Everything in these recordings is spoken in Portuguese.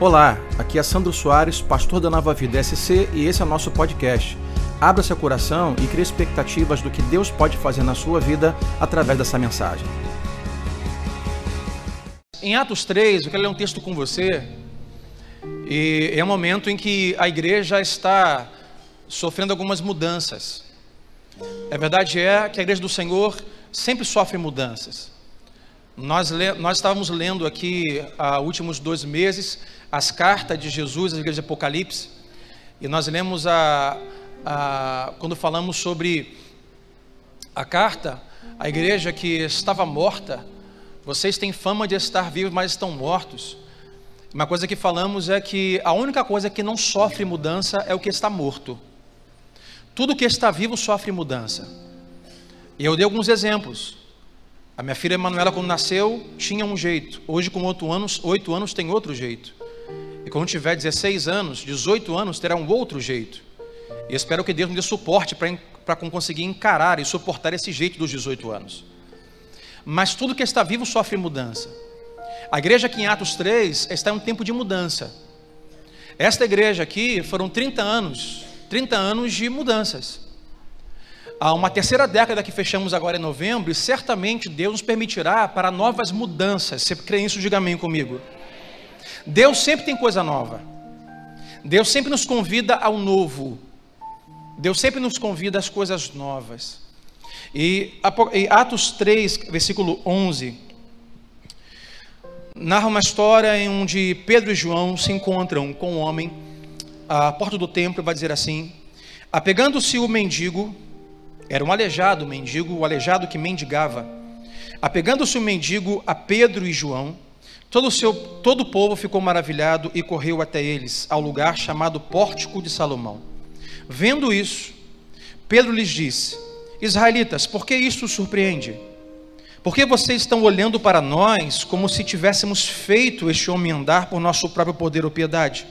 Olá, aqui é Sandro Soares, pastor da Nova Vida SC e esse é o nosso podcast. Abra seu coração e crie expectativas do que Deus pode fazer na sua vida através dessa mensagem. Em Atos 3, eu quero ler um texto com você, e é um momento em que a igreja está sofrendo algumas mudanças. A verdade é que a igreja do Senhor sempre sofre mudanças. Nós, nós estávamos lendo aqui há últimos dois meses as cartas de Jesus às igrejas de Apocalipse, e nós lemos a, a, quando falamos sobre a carta, a igreja que estava morta, vocês têm fama de estar vivos, mas estão mortos. Uma coisa que falamos é que a única coisa que não sofre mudança é o que está morto. Tudo que está vivo sofre mudança. E eu dei alguns exemplos. A minha filha Emanuela, quando nasceu, tinha um jeito. Hoje, com oito anos, oito anos, tem outro jeito. E quando tiver 16 anos, 18 anos, terá um outro jeito. E espero que Deus me dê suporte para conseguir encarar e suportar esse jeito dos 18 anos. Mas tudo que está vivo sofre mudança. A igreja aqui em Atos 3 está em um tempo de mudança. Esta igreja aqui foram 30 anos, 30 anos de mudanças. Há uma terceira década que fechamos agora em novembro e certamente Deus nos permitirá para novas mudanças. Você crê nisso? Diga amém comigo. Deus sempre tem coisa nova. Deus sempre nos convida ao novo. Deus sempre nos convida às coisas novas. E Atos 3, versículo 11, narra uma história onde Pedro e João se encontram com um homem à porta do templo, vai dizer assim: Apegando-se o mendigo, era um aleijado mendigo, o aleijado que mendigava. Apegando-se o mendigo a Pedro e João, todo o, seu, todo o povo ficou maravilhado e correu até eles, ao lugar chamado Pórtico de Salomão. Vendo isso, Pedro lhes disse: Israelitas, por que isso surpreende? Por que vocês estão olhando para nós como se tivéssemos feito este homem andar por nosso próprio poder ou piedade?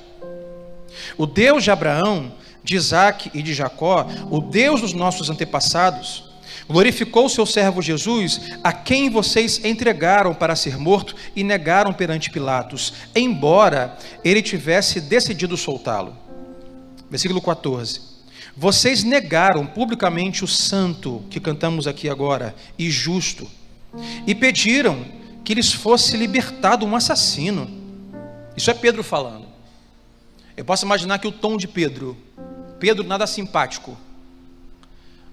O Deus de Abraão, de Isaac e de Jacó, o Deus dos nossos antepassados, glorificou seu servo Jesus, a quem vocês entregaram para ser morto e negaram perante Pilatos, embora ele tivesse decidido soltá-lo. Versículo 14. Vocês negaram publicamente o santo que cantamos aqui agora, e justo, e pediram que lhes fosse libertado um assassino. Isso é Pedro falando. Eu posso imaginar que o tom de Pedro Pedro nada simpático,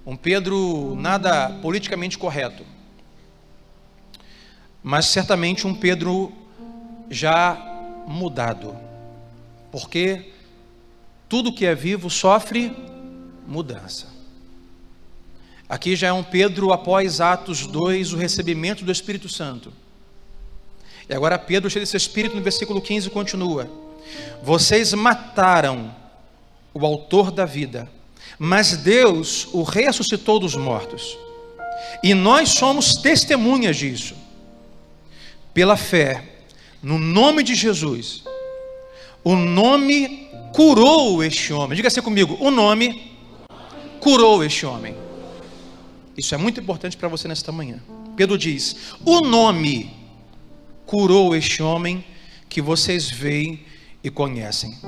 um Pedro nada politicamente correto, mas certamente um Pedro já mudado, porque tudo que é vivo sofre mudança. Aqui já é um Pedro após Atos 2, o recebimento do Espírito Santo. E agora Pedro, cheio desse Espírito, no versículo 15, continua: Vocês mataram o autor da vida, mas Deus o ressuscitou dos mortos. E nós somos testemunhas disso. Pela fé, no nome de Jesus, o nome curou este homem. Diga assim comigo: o nome curou este homem. Isso é muito importante para você nesta manhã. Pedro diz: o nome curou este homem que vocês veem e conhecem.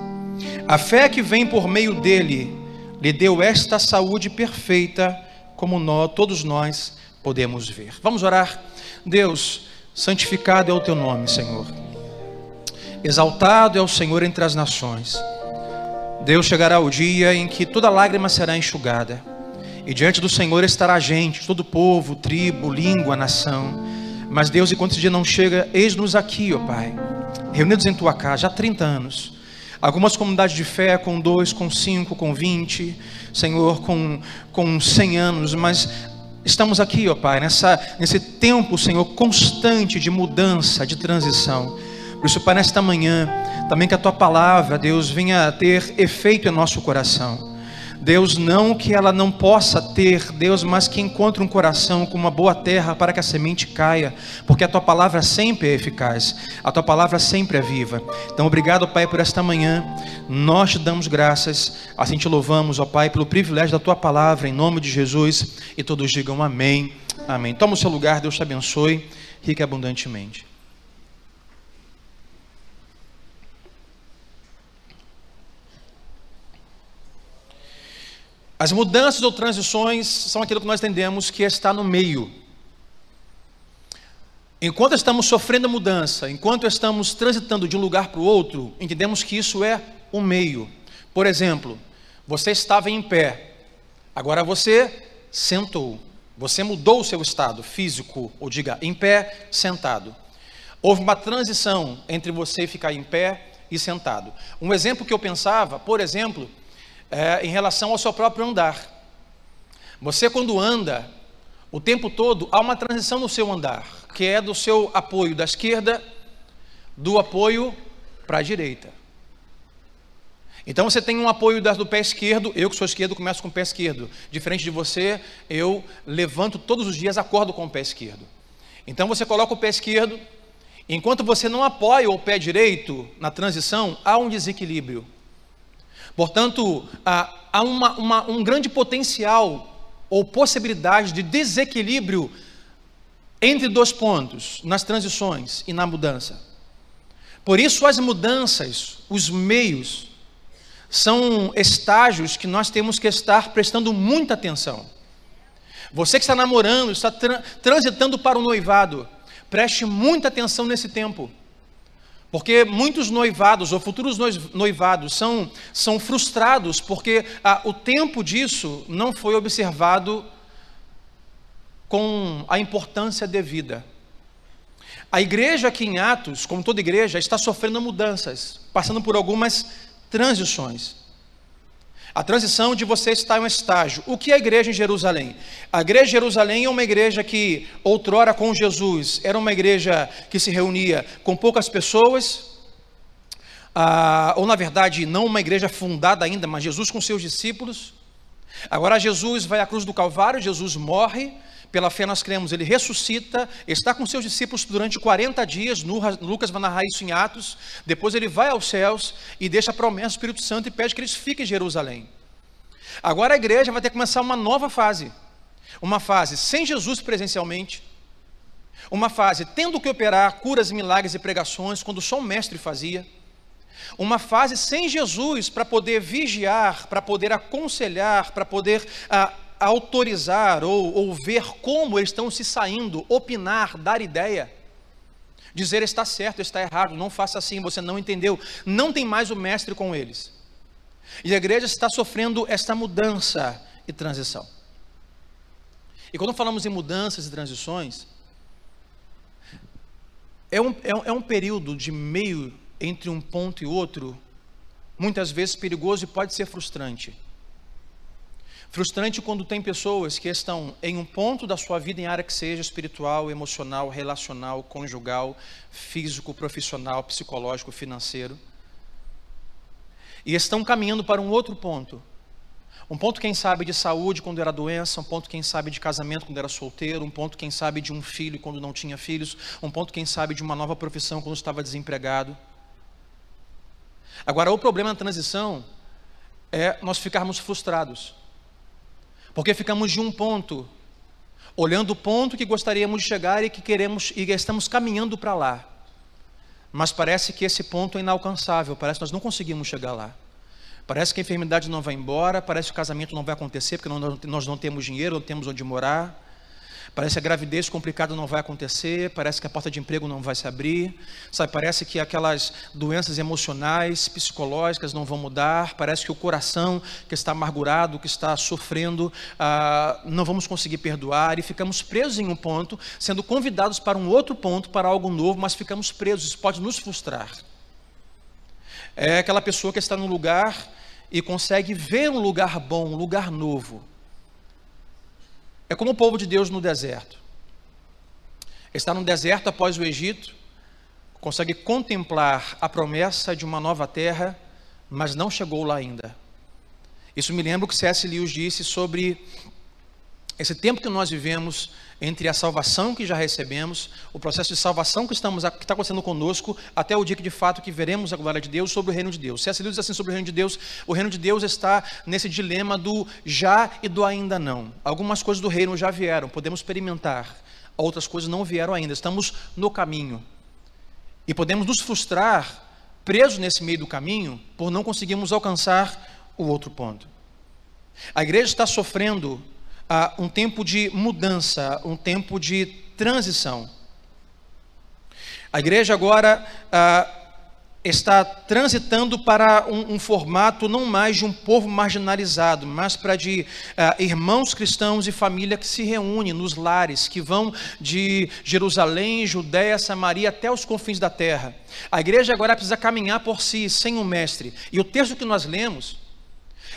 A fé que vem por meio dele lhe deu esta saúde perfeita, como nós, todos nós podemos ver. Vamos orar. Deus, santificado é o teu nome, Senhor. Exaltado é o Senhor entre as nações. Deus chegará o dia em que toda lágrima será enxugada. E diante do Senhor estará a gente, todo povo, tribo, língua, nação. Mas Deus, enquanto esse dia não chega, eis-nos aqui, ó Pai, reunidos em tua casa há 30 anos Algumas comunidades de fé com dois, com cinco, com vinte, Senhor, com, com cem anos, mas estamos aqui, ó Pai, nessa, nesse tempo, Senhor, constante de mudança, de transição. Por isso, Pai, nesta manhã, também que a Tua palavra, Deus, venha ter efeito em nosso coração. Deus, não que ela não possa ter, Deus, mas que encontre um coração com uma boa terra para que a semente caia, porque a tua palavra sempre é eficaz, a tua palavra sempre é viva. Então, obrigado, Pai, por esta manhã. Nós te damos graças, assim te louvamos, ó Pai, pelo privilégio da tua palavra, em nome de Jesus. E todos digam amém. Amém. Toma o seu lugar, Deus te abençoe, rica e abundantemente. As mudanças ou transições são aquilo que nós entendemos que está no meio. Enquanto estamos sofrendo mudança, enquanto estamos transitando de um lugar para o outro, entendemos que isso é o meio. Por exemplo, você estava em pé, agora você sentou. Você mudou o seu estado físico, ou diga, em pé, sentado. Houve uma transição entre você ficar em pé e sentado. Um exemplo que eu pensava, por exemplo, é em relação ao seu próprio andar. Você, quando anda, o tempo todo, há uma transição no seu andar, que é do seu apoio da esquerda, do apoio para a direita. Então você tem um apoio do pé esquerdo, eu que sou esquerdo começo com o pé esquerdo. Diferente de você, eu levanto todos os dias, acordo com o pé esquerdo. Então você coloca o pé esquerdo, enquanto você não apoia o pé direito na transição, há um desequilíbrio. Portanto, há uma, uma, um grande potencial ou possibilidade de desequilíbrio entre dois pontos, nas transições e na mudança. Por isso, as mudanças, os meios, são estágios que nós temos que estar prestando muita atenção. Você que está namorando, está tra transitando para o noivado, preste muita atenção nesse tempo. Porque muitos noivados ou futuros noivados são, são frustrados porque ah, o tempo disso não foi observado com a importância devida. A igreja aqui em Atos, como toda igreja, está sofrendo mudanças, passando por algumas transições. A transição de você estar em um estágio. O que é a igreja em Jerusalém? A igreja em Jerusalém é uma igreja que, outrora com Jesus, era uma igreja que se reunia com poucas pessoas, ah, ou na verdade, não uma igreja fundada ainda, mas Jesus com seus discípulos. Agora, Jesus vai à cruz do Calvário, Jesus morre, pela fé nós cremos, ele ressuscita, está com seus discípulos durante 40 dias, Lucas vai narrar isso em Atos, depois ele vai aos céus e deixa a promessa do Espírito Santo e pede que eles fiquem em Jerusalém. Agora a igreja vai ter que começar uma nova fase, uma fase sem Jesus presencialmente, uma fase tendo que operar curas, milagres e pregações, quando só o mestre fazia, uma fase sem Jesus para poder vigiar, para poder aconselhar, para poder ah, autorizar ou, ou ver como eles estão se saindo, opinar, dar ideia. Dizer está certo, está errado, não faça assim, você não entendeu. Não tem mais o mestre com eles. E a igreja está sofrendo esta mudança e transição. E quando falamos em mudanças e transições, é um, é um, é um período de meio entre um ponto e outro, muitas vezes perigoso e pode ser frustrante. Frustrante quando tem pessoas que estão em um ponto da sua vida em área que seja espiritual, emocional, relacional, conjugal, físico, profissional, psicológico, financeiro, e estão caminhando para um outro ponto. Um ponto, quem sabe, de saúde quando era doença, um ponto, quem sabe, de casamento quando era solteiro, um ponto, quem sabe, de um filho quando não tinha filhos, um ponto, quem sabe, de uma nova profissão quando estava desempregado. Agora, o problema na transição é nós ficarmos frustrados. Porque ficamos de um ponto, olhando o ponto que gostaríamos de chegar e que queremos e estamos caminhando para lá. Mas parece que esse ponto é inalcançável, parece que nós não conseguimos chegar lá. Parece que a enfermidade não vai embora, parece que o casamento não vai acontecer porque nós não temos dinheiro, não temos onde morar. Parece que a gravidez complicada não vai acontecer, parece que a porta de emprego não vai se abrir, sabe? Parece que aquelas doenças emocionais, psicológicas não vão mudar, parece que o coração que está amargurado, que está sofrendo, ah, não vamos conseguir perdoar e ficamos presos em um ponto, sendo convidados para um outro ponto, para algo novo, mas ficamos presos, isso pode nos frustrar. É aquela pessoa que está num lugar e consegue ver um lugar bom, um lugar novo, é como o povo de Deus no deserto. Está no deserto após o Egito, consegue contemplar a promessa de uma nova terra, mas não chegou lá ainda. Isso me lembra o que C.S. Lewis disse sobre esse tempo que nós vivemos entre a salvação que já recebemos, o processo de salvação que, estamos, que está acontecendo conosco, até o dia que de fato que veremos a glória de Deus sobre o reino de Deus. C.S. Lewis diz assim sobre o reino de Deus, o reino de Deus está nesse dilema do já e do ainda não. Algumas coisas do reino já vieram, podemos experimentar, outras coisas não vieram ainda, estamos no caminho. E podemos nos frustrar, presos nesse meio do caminho, por não conseguirmos alcançar o outro ponto. A igreja está sofrendo ah, um tempo de mudança, um tempo de transição. A igreja agora ah, está transitando para um, um, formato não mais de um povo marginalizado, mas para de ah, irmãos cristãos e família que se reúnem nos lares, que vão de Jerusalém, Judéia, Samaria até os confins da terra. A igreja agora precisa caminhar por si, sem um mestre. E o texto que nós lemos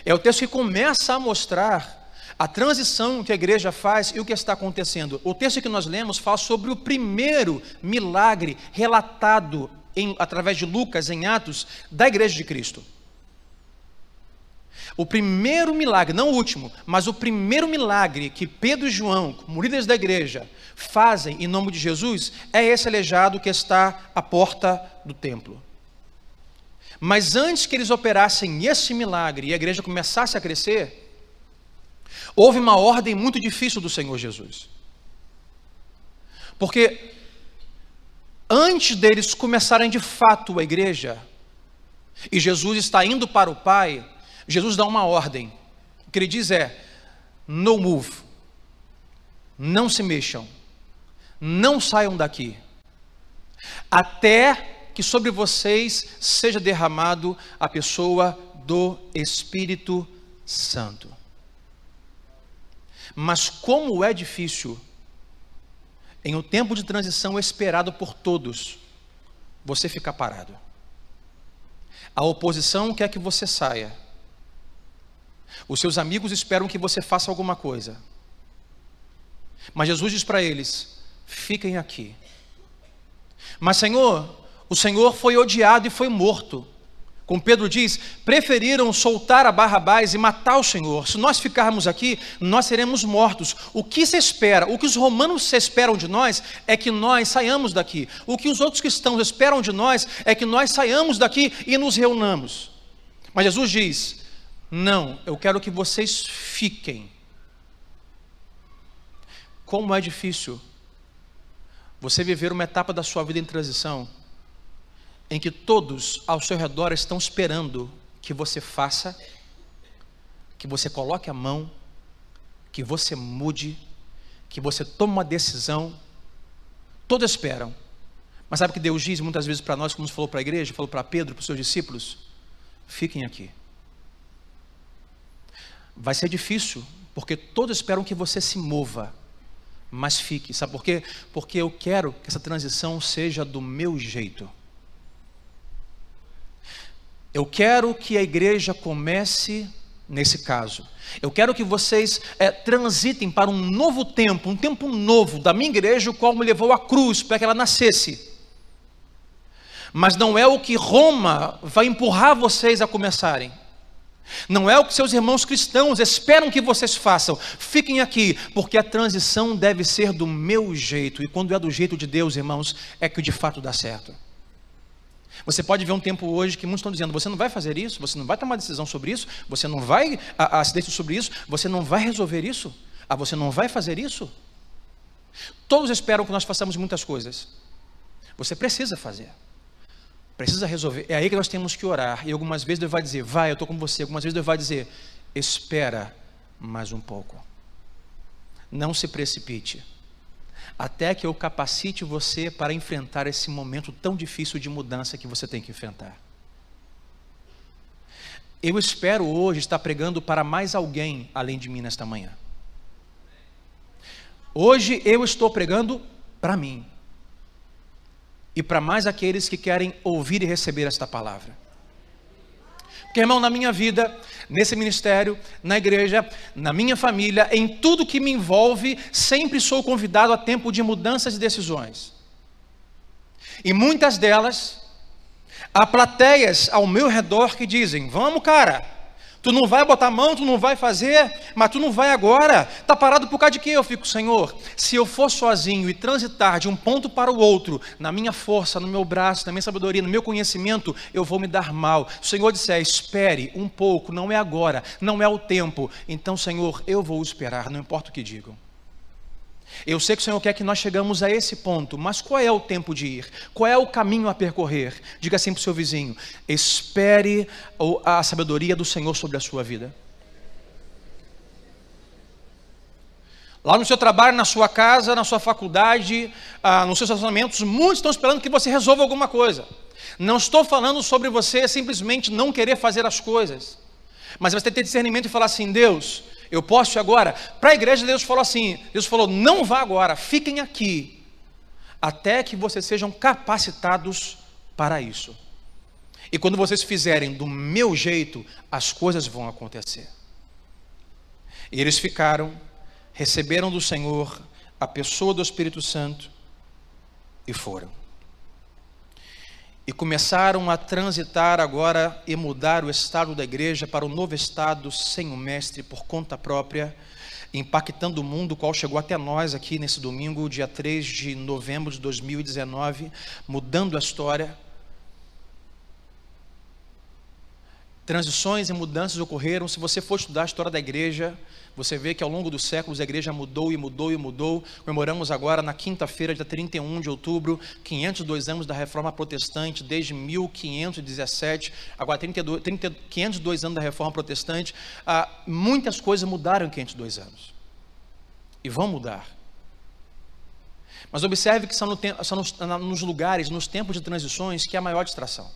é o texto que começa a mostrar a transição que a igreja faz e o que está acontecendo. O texto que nós lemos fala sobre o primeiro milagre relatado em, através de Lucas em Atos da igreja de Cristo. O primeiro milagre, não o último, mas o primeiro milagre que Pedro e João, como líderes da igreja, fazem em nome de Jesus é esse aleijado que está à porta do templo. Mas antes que eles operassem esse milagre e a igreja começasse a crescer, Houve uma ordem muito difícil do Senhor Jesus. Porque antes deles começarem de fato a igreja, e Jesus está indo para o Pai, Jesus dá uma ordem. O que ele diz é: no move, não se mexam, não saiam daqui, até que sobre vocês seja derramado a pessoa do Espírito Santo. Mas como é difícil, em um tempo de transição esperado por todos, você ficar parado. A oposição quer que você saia. Os seus amigos esperam que você faça alguma coisa. Mas Jesus diz para eles: fiquem aqui. Mas, Senhor, o Senhor foi odiado e foi morto. Como Pedro diz, preferiram soltar a Barrabás e matar o Senhor. Se nós ficarmos aqui, nós seremos mortos. O que se espera, o que os romanos se esperam de nós é que nós saiamos daqui. O que os outros cristãos esperam de nós é que nós saiamos daqui e nos reunamos. Mas Jesus diz: Não, eu quero que vocês fiquem. Como é difícil você viver uma etapa da sua vida em transição em que todos ao seu redor estão esperando que você faça, que você coloque a mão, que você mude, que você tome uma decisão. Todos esperam. Mas sabe o que Deus diz muitas vezes para nós, como falou para a igreja, falou para Pedro, para os seus discípulos? Fiquem aqui. Vai ser difícil, porque todos esperam que você se mova, mas fique. Sabe por quê? Porque eu quero que essa transição seja do meu jeito. Eu quero que a igreja comece nesse caso. Eu quero que vocês é, transitem para um novo tempo, um tempo novo da minha igreja, o qual me levou à cruz para que ela nascesse. Mas não é o que Roma vai empurrar vocês a começarem. Não é o que seus irmãos cristãos esperam que vocês façam. Fiquem aqui, porque a transição deve ser do meu jeito. E quando é do jeito de Deus, irmãos, é que de fato dá certo. Você pode ver um tempo hoje que muitos estão dizendo: você não vai fazer isso, você não vai tomar decisão sobre isso, você não vai decidir sobre isso, você não vai resolver isso, ah, você não vai fazer isso. Todos esperam que nós façamos muitas coisas. Você precisa fazer. Precisa resolver. É aí que nós temos que orar. E algumas vezes Deus vai dizer, vai, eu estou com você. Algumas vezes Deus vai dizer, espera mais um pouco. Não se precipite até que eu capacite você para enfrentar esse momento tão difícil de mudança que você tem que enfrentar. Eu espero hoje estar pregando para mais alguém além de mim nesta manhã. Hoje eu estou pregando para mim e para mais aqueles que querem ouvir e receber esta palavra. Porque, irmão, na minha vida, nesse ministério, na igreja, na minha família, em tudo que me envolve, sempre sou convidado a tempo de mudanças e decisões. E muitas delas, há plateias ao meu redor que dizem: Vamos, cara, Tu não vai botar a mão, tu não vai fazer, mas tu não vai agora. Está parado por causa de quê? Eu fico, Senhor, se eu for sozinho e transitar de um ponto para o outro, na minha força, no meu braço, na minha sabedoria, no meu conhecimento, eu vou me dar mal. Se o Senhor disser, espere um pouco, não é agora, não é o tempo, então, Senhor, eu vou esperar, não importa o que digam. Eu sei que o Senhor quer que nós chegamos a esse ponto, mas qual é o tempo de ir? Qual é o caminho a percorrer? Diga assim para o seu vizinho: espere a sabedoria do Senhor sobre a sua vida. Lá no seu trabalho, na sua casa, na sua faculdade, ah, nos seus relacionamentos, muitos estão esperando que você resolva alguma coisa. Não estou falando sobre você simplesmente não querer fazer as coisas, mas você ter discernimento e falar assim: Deus, eu posso ir agora? Para a igreja, Deus falou assim: Deus falou, não vá agora, fiquem aqui, até que vocês sejam capacitados para isso. E quando vocês fizerem do meu jeito, as coisas vão acontecer. E eles ficaram receberam do Senhor a pessoa do Espírito Santo e foram. E começaram a transitar agora e mudar o estado da igreja para um novo estado sem o mestre por conta própria, impactando o mundo, qual chegou até nós aqui nesse domingo, dia 3 de novembro de 2019, mudando a história. Transições e mudanças ocorreram. Se você for estudar a história da igreja, você vê que ao longo dos séculos a igreja mudou e mudou e mudou. Comemoramos agora na quinta-feira, dia 31 de outubro, 502 anos da Reforma Protestante, desde 1517, agora 32, 30, 502 anos da Reforma Protestante. Ah, muitas coisas mudaram em 502 anos. E vão mudar. Mas observe que são, no, são nos, nos lugares, nos tempos de transições, que a maior distração.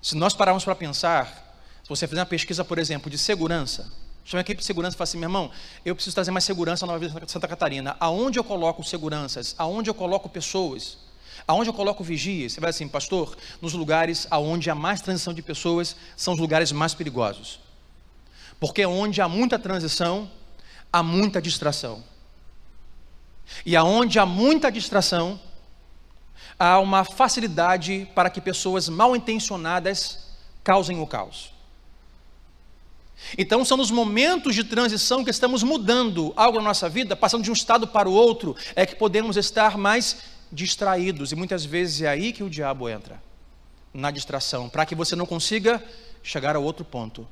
Se nós pararmos para pensar, se você fizer uma pesquisa, por exemplo, de segurança, chama a equipe de segurança e fala assim, meu irmão, eu preciso trazer mais segurança na Nova Vida de Santa Catarina. Aonde eu coloco seguranças? Aonde eu coloco pessoas? Aonde eu coloco vigias? Você vai assim, pastor, nos lugares aonde há mais transição de pessoas, são os lugares mais perigosos. Porque onde há muita transição, há muita distração. E aonde há muita distração, há uma facilidade para que pessoas mal intencionadas causem o caos. Então, são nos momentos de transição que estamos mudando algo na nossa vida, passando de um estado para o outro, é que podemos estar mais distraídos. E muitas vezes é aí que o diabo entra na distração para que você não consiga chegar ao outro ponto,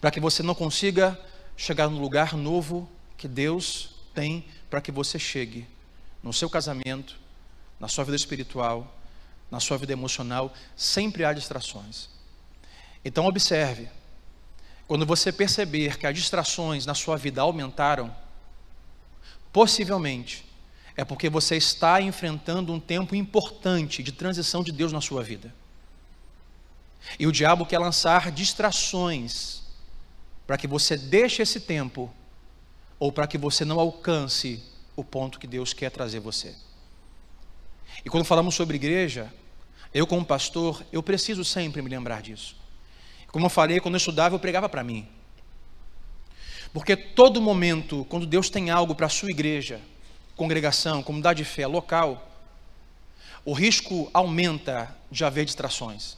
para que você não consiga chegar no lugar novo que Deus tem para que você chegue no seu casamento, na sua vida espiritual, na sua vida emocional. Sempre há distrações. Então, observe quando você perceber que as distrações na sua vida aumentaram, possivelmente é porque você está enfrentando um tempo importante de transição de Deus na sua vida. E o diabo quer lançar distrações para que você deixe esse tempo ou para que você não alcance o ponto que Deus quer trazer você. E quando falamos sobre igreja, eu como pastor, eu preciso sempre me lembrar disso. Como eu falei, quando eu estudava, eu pregava para mim. Porque todo momento, quando Deus tem algo para a sua igreja, congregação, comunidade de fé, local, o risco aumenta de haver distrações.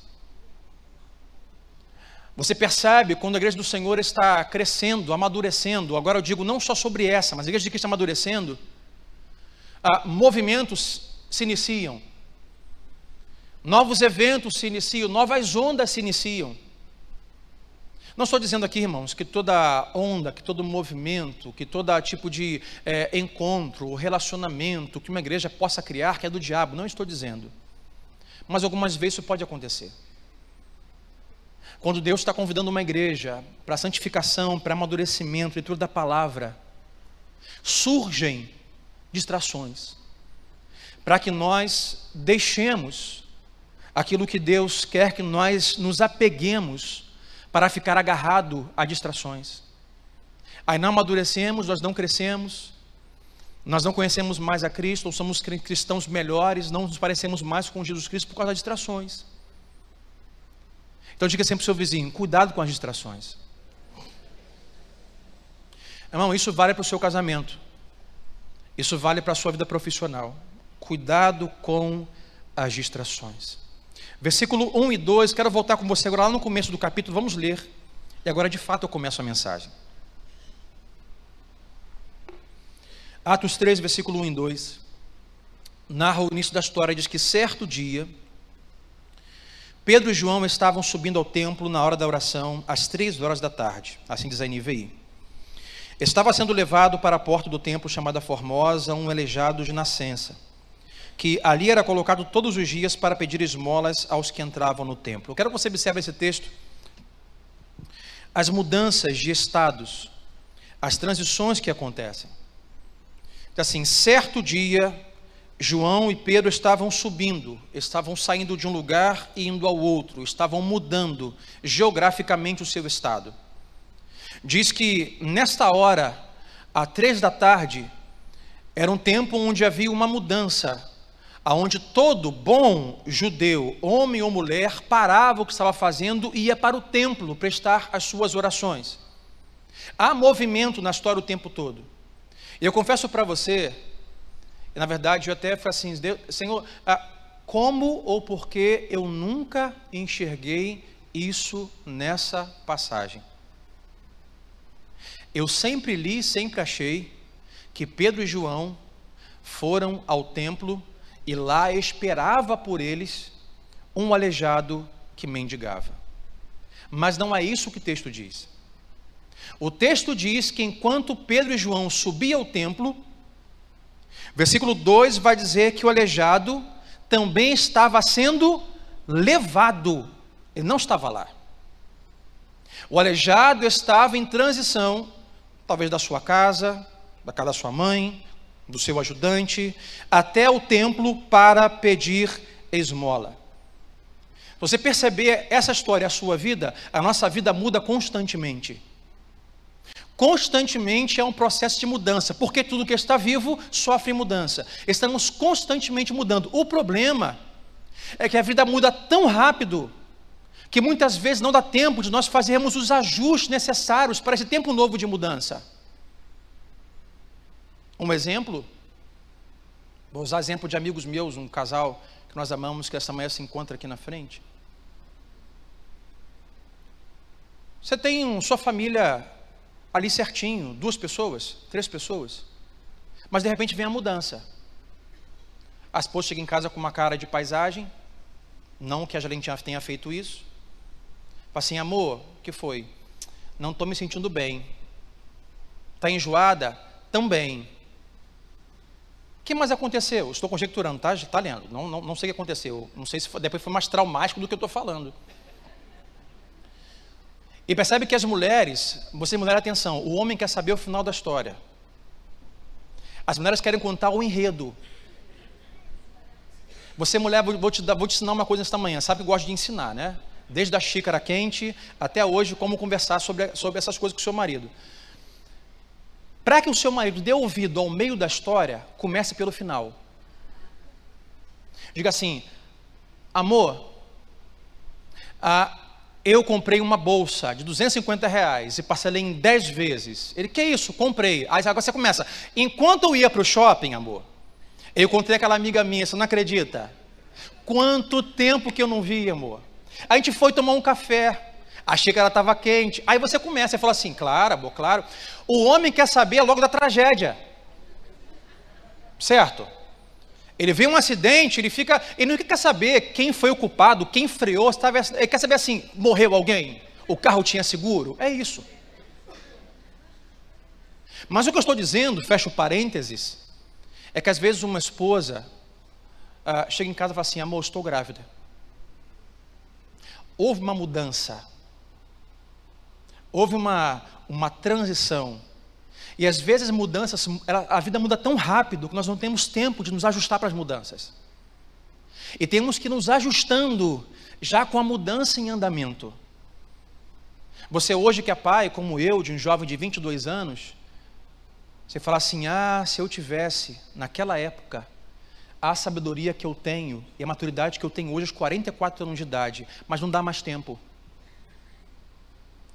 Você percebe quando a igreja do Senhor está crescendo, amadurecendo, agora eu digo não só sobre essa, mas a igreja de Cristo amadurecendo, ah, movimentos se iniciam, novos eventos se iniciam, novas ondas se iniciam. Não estou dizendo aqui, irmãos, que toda onda, que todo movimento, que todo tipo de é, encontro, relacionamento que uma igreja possa criar, que é do diabo. Não estou dizendo. Mas algumas vezes isso pode acontecer. Quando Deus está convidando uma igreja para santificação, para amadurecimento, leitura da palavra, surgem distrações para que nós deixemos aquilo que Deus quer que nós nos apeguemos para ficar agarrado a distrações. Aí não amadurecemos, nós não crescemos, nós não conhecemos mais a Cristo, ou somos cristãos melhores, não nos parecemos mais com Jesus Cristo por causa das distrações. Então diga sempre para o seu vizinho: cuidado com as distrações. Irmão, isso vale para o seu casamento, isso vale para a sua vida profissional. Cuidado com as distrações. Versículo 1 e 2, quero voltar com você agora lá no começo do capítulo, vamos ler. E agora de fato eu começo a mensagem. Atos 3, versículo 1 e 2. Narra o início da história, diz que certo dia, Pedro e João estavam subindo ao templo na hora da oração, às três horas da tarde, assim diz a NVI. Estava sendo levado para a porta do templo chamada Formosa um aleijado de nascença que ali era colocado todos os dias para pedir esmolas aos que entravam no templo. Eu quero que você observe esse texto. As mudanças de estados as transições que acontecem. Assim, certo dia, João e Pedro estavam subindo, estavam saindo de um lugar e indo ao outro, estavam mudando geograficamente o seu estado. Diz que nesta hora, às três da tarde, era um tempo onde havia uma mudança, aonde todo bom judeu, homem ou mulher, parava o que estava fazendo e ia para o templo prestar as suas orações. Há movimento na história o tempo todo. E eu confesso para você, na verdade eu até falei assim, Senhor, ah, como ou por que eu nunca enxerguei isso nessa passagem? Eu sempre li, sempre achei que Pedro e João foram ao templo e lá esperava por eles um aleijado que mendigava. Mas não é isso que o texto diz. O texto diz que enquanto Pedro e João subiam ao templo, versículo 2 vai dizer que o aleijado também estava sendo levado, ele não estava lá. O aleijado estava em transição, talvez da sua casa, da casa da sua mãe, do seu ajudante, até o templo para pedir esmola. Você perceber essa história, a sua vida, a nossa vida muda constantemente. Constantemente é um processo de mudança, porque tudo que está vivo sofre mudança. Estamos constantemente mudando. O problema é que a vida muda tão rápido que muitas vezes não dá tempo de nós fazermos os ajustes necessários para esse tempo novo de mudança. Um exemplo, vou usar exemplo de amigos meus, um casal que nós amamos, que essa manhã se encontra aqui na frente. Você tem sua família ali certinho, duas pessoas, três pessoas, mas de repente vem a mudança. A esposa chega em casa com uma cara de paisagem, não que a gerente tenha feito isso. Fala assim, amor, o que foi? Não estou me sentindo bem. Está enjoada? Também que mais aconteceu? Estou conjecturando, tá? Está lendo. Não, não, não sei o que aconteceu. Não sei se foi, depois foi mais traumático do que eu estou falando. E percebe que as mulheres, você mulher, atenção, o homem quer saber o final da história. As mulheres querem contar o enredo. Você, mulher, vou te, vou te ensinar uma coisa nesta manhã. Sabe que gosto de ensinar, né? Desde a xícara quente até hoje, como conversar sobre, sobre essas coisas com o seu marido. Para que o seu marido dê ouvido ao meio da história, comece pelo final. Diga assim: amor, ah, eu comprei uma bolsa de 250 reais e parcelei em 10 vezes. Ele, que isso? Comprei. Aí agora você começa. Enquanto eu ia para o shopping, amor, eu encontrei aquela amiga minha, você não acredita? Quanto tempo que eu não vi, amor? A gente foi tomar um café. Achei que ela estava quente. Aí você começa e fala assim, claro, amor, claro. O homem quer saber logo da tragédia. Certo? Ele vê um acidente, ele fica. Ele não quer saber quem foi o culpado, quem freou, estava, ele quer saber assim: morreu alguém? O carro tinha seguro? É isso. Mas o que eu estou dizendo, fecho parênteses, é que às vezes uma esposa uh, chega em casa e fala assim: amor, estou grávida. Houve uma mudança houve uma, uma transição. E às vezes mudanças, ela, a vida muda tão rápido que nós não temos tempo de nos ajustar para as mudanças. E temos que nos ajustando já com a mudança em andamento. Você hoje que é pai, como eu, de um jovem de 22 anos, você fala assim: "Ah, se eu tivesse naquela época a sabedoria que eu tenho e a maturidade que eu tenho hoje aos 44 anos de idade, mas não dá mais tempo.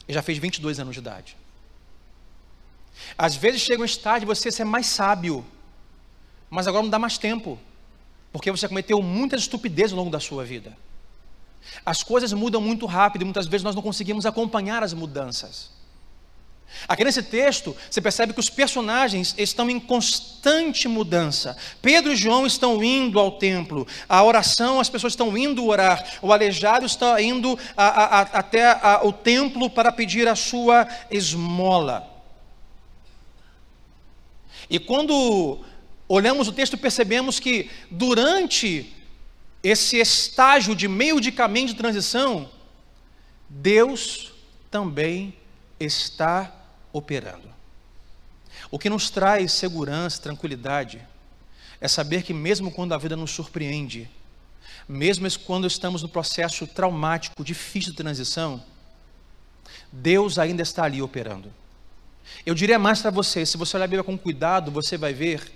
Ele já fez 22 anos de idade. Às vezes chega um estágio de você ser mais sábio, mas agora não dá mais tempo, porque você cometeu muitas estupidezes ao longo da sua vida. As coisas mudam muito rápido e muitas vezes nós não conseguimos acompanhar as mudanças. Aqui nesse texto, você percebe que os personagens estão em constante mudança. Pedro e João estão indo ao templo, a oração, as pessoas estão indo orar, o aleijado está indo a, a, a, até o templo para pedir a sua esmola. E quando olhamos o texto, percebemos que durante esse estágio de meio de caminho de transição, Deus também está operando. O que nos traz segurança, tranquilidade, é saber que mesmo quando a vida nos surpreende, mesmo quando estamos no processo traumático, difícil de transição, Deus ainda está ali operando. Eu diria mais para você, se você olhar a Bíblia com cuidado, você vai ver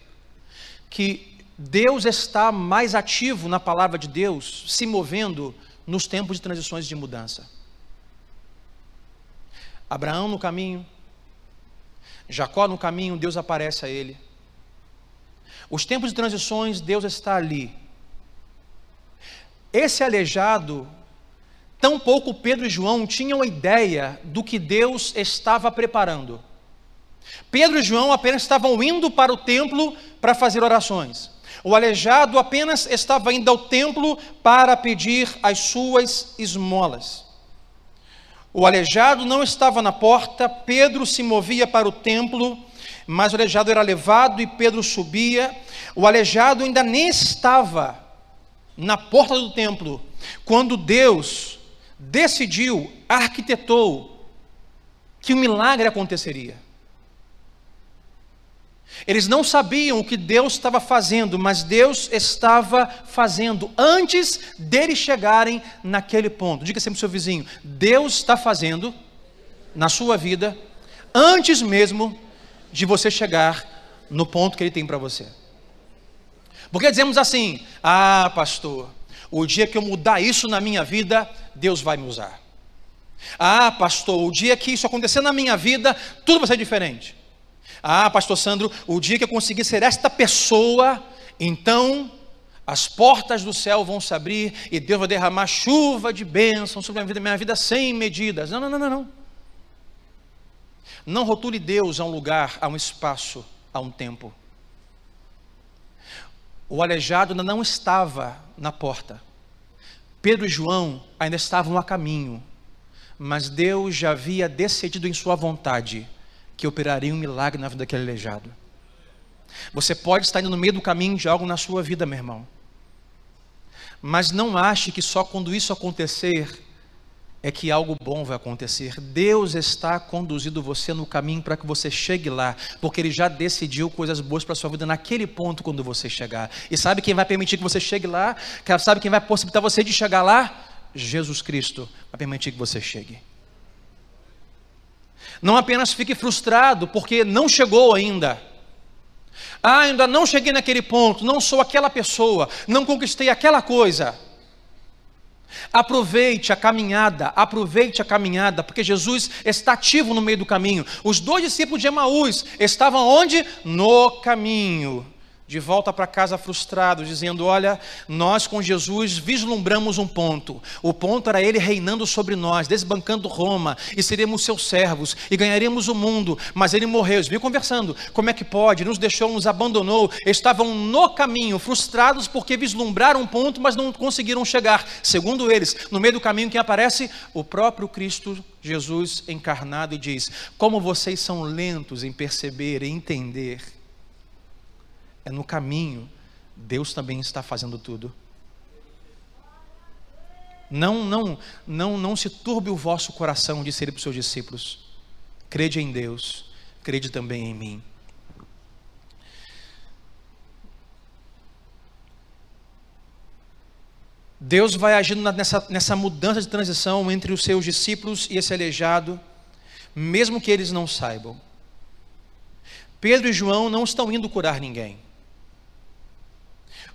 que Deus está mais ativo na palavra de Deus, se movendo nos tempos de transições de mudança. Abraão no caminho, Jacó no caminho, Deus aparece a ele. Os tempos de transições, Deus está ali. Esse aleijado, tão pouco Pedro e João tinham ideia do que Deus estava preparando. Pedro e João apenas estavam indo para o templo para fazer orações. O aleijado apenas estava indo ao templo para pedir as suas esmolas. O aleijado não estava na porta, Pedro se movia para o templo, mas o aleijado era levado e Pedro subia. O aleijado ainda nem estava na porta do templo, quando Deus decidiu, arquitetou, que o milagre aconteceria. Eles não sabiam o que Deus estava fazendo, mas Deus estava fazendo antes deles chegarem naquele ponto. Diga sempre ao seu vizinho: Deus está fazendo na sua vida antes mesmo de você chegar no ponto que Ele tem para você. Porque dizemos assim: Ah, pastor, o dia que eu mudar isso na minha vida, Deus vai me usar. Ah, pastor, o dia que isso acontecer na minha vida, tudo vai ser diferente. Ah, pastor Sandro, o dia que eu conseguir ser esta pessoa, então as portas do céu vão se abrir e Deus vai derramar chuva de bênção sobre a minha vida, minha vida sem medidas. Não, não, não, não, não. Não rotule Deus a um lugar, a um espaço, a um tempo. O aleijado ainda não estava na porta. Pedro e João ainda estavam a caminho, mas Deus já havia decidido em sua vontade que operaria um milagre na vida daquele aleijado. Você pode estar indo no meio do caminho de algo na sua vida, meu irmão. Mas não ache que só quando isso acontecer é que algo bom vai acontecer. Deus está conduzindo você no caminho para que você chegue lá, porque Ele já decidiu coisas boas para a sua vida naquele ponto quando você chegar. E sabe quem vai permitir que você chegue lá? Sabe quem vai possibilitar você de chegar lá? Jesus Cristo vai permitir que você chegue. Não apenas fique frustrado porque não chegou ainda. Ah, ainda não cheguei naquele ponto, não sou aquela pessoa, não conquistei aquela coisa. Aproveite a caminhada, aproveite a caminhada, porque Jesus está ativo no meio do caminho. Os dois discípulos de Emaús estavam onde? No caminho de volta para casa frustrado, dizendo: Olha, nós com Jesus vislumbramos um ponto. O ponto era ele reinando sobre nós, desbancando Roma, e seríamos seus servos, e ganharíamos o mundo. Mas ele morreu. Eles conversando: Como é que pode? Nos deixou, nos abandonou. Estavam no caminho, frustrados porque vislumbraram um ponto, mas não conseguiram chegar. Segundo eles, no meio do caminho, quem aparece? O próprio Cristo Jesus encarnado, e diz: Como vocês são lentos em perceber e entender é no caminho, Deus também está fazendo tudo. Não, não, não, não se turbe o vosso coração, disse ele para os seus discípulos. Crede em Deus, crede também em mim. Deus vai agindo nessa, nessa mudança de transição entre os seus discípulos e esse aleijado, mesmo que eles não saibam. Pedro e João não estão indo curar ninguém.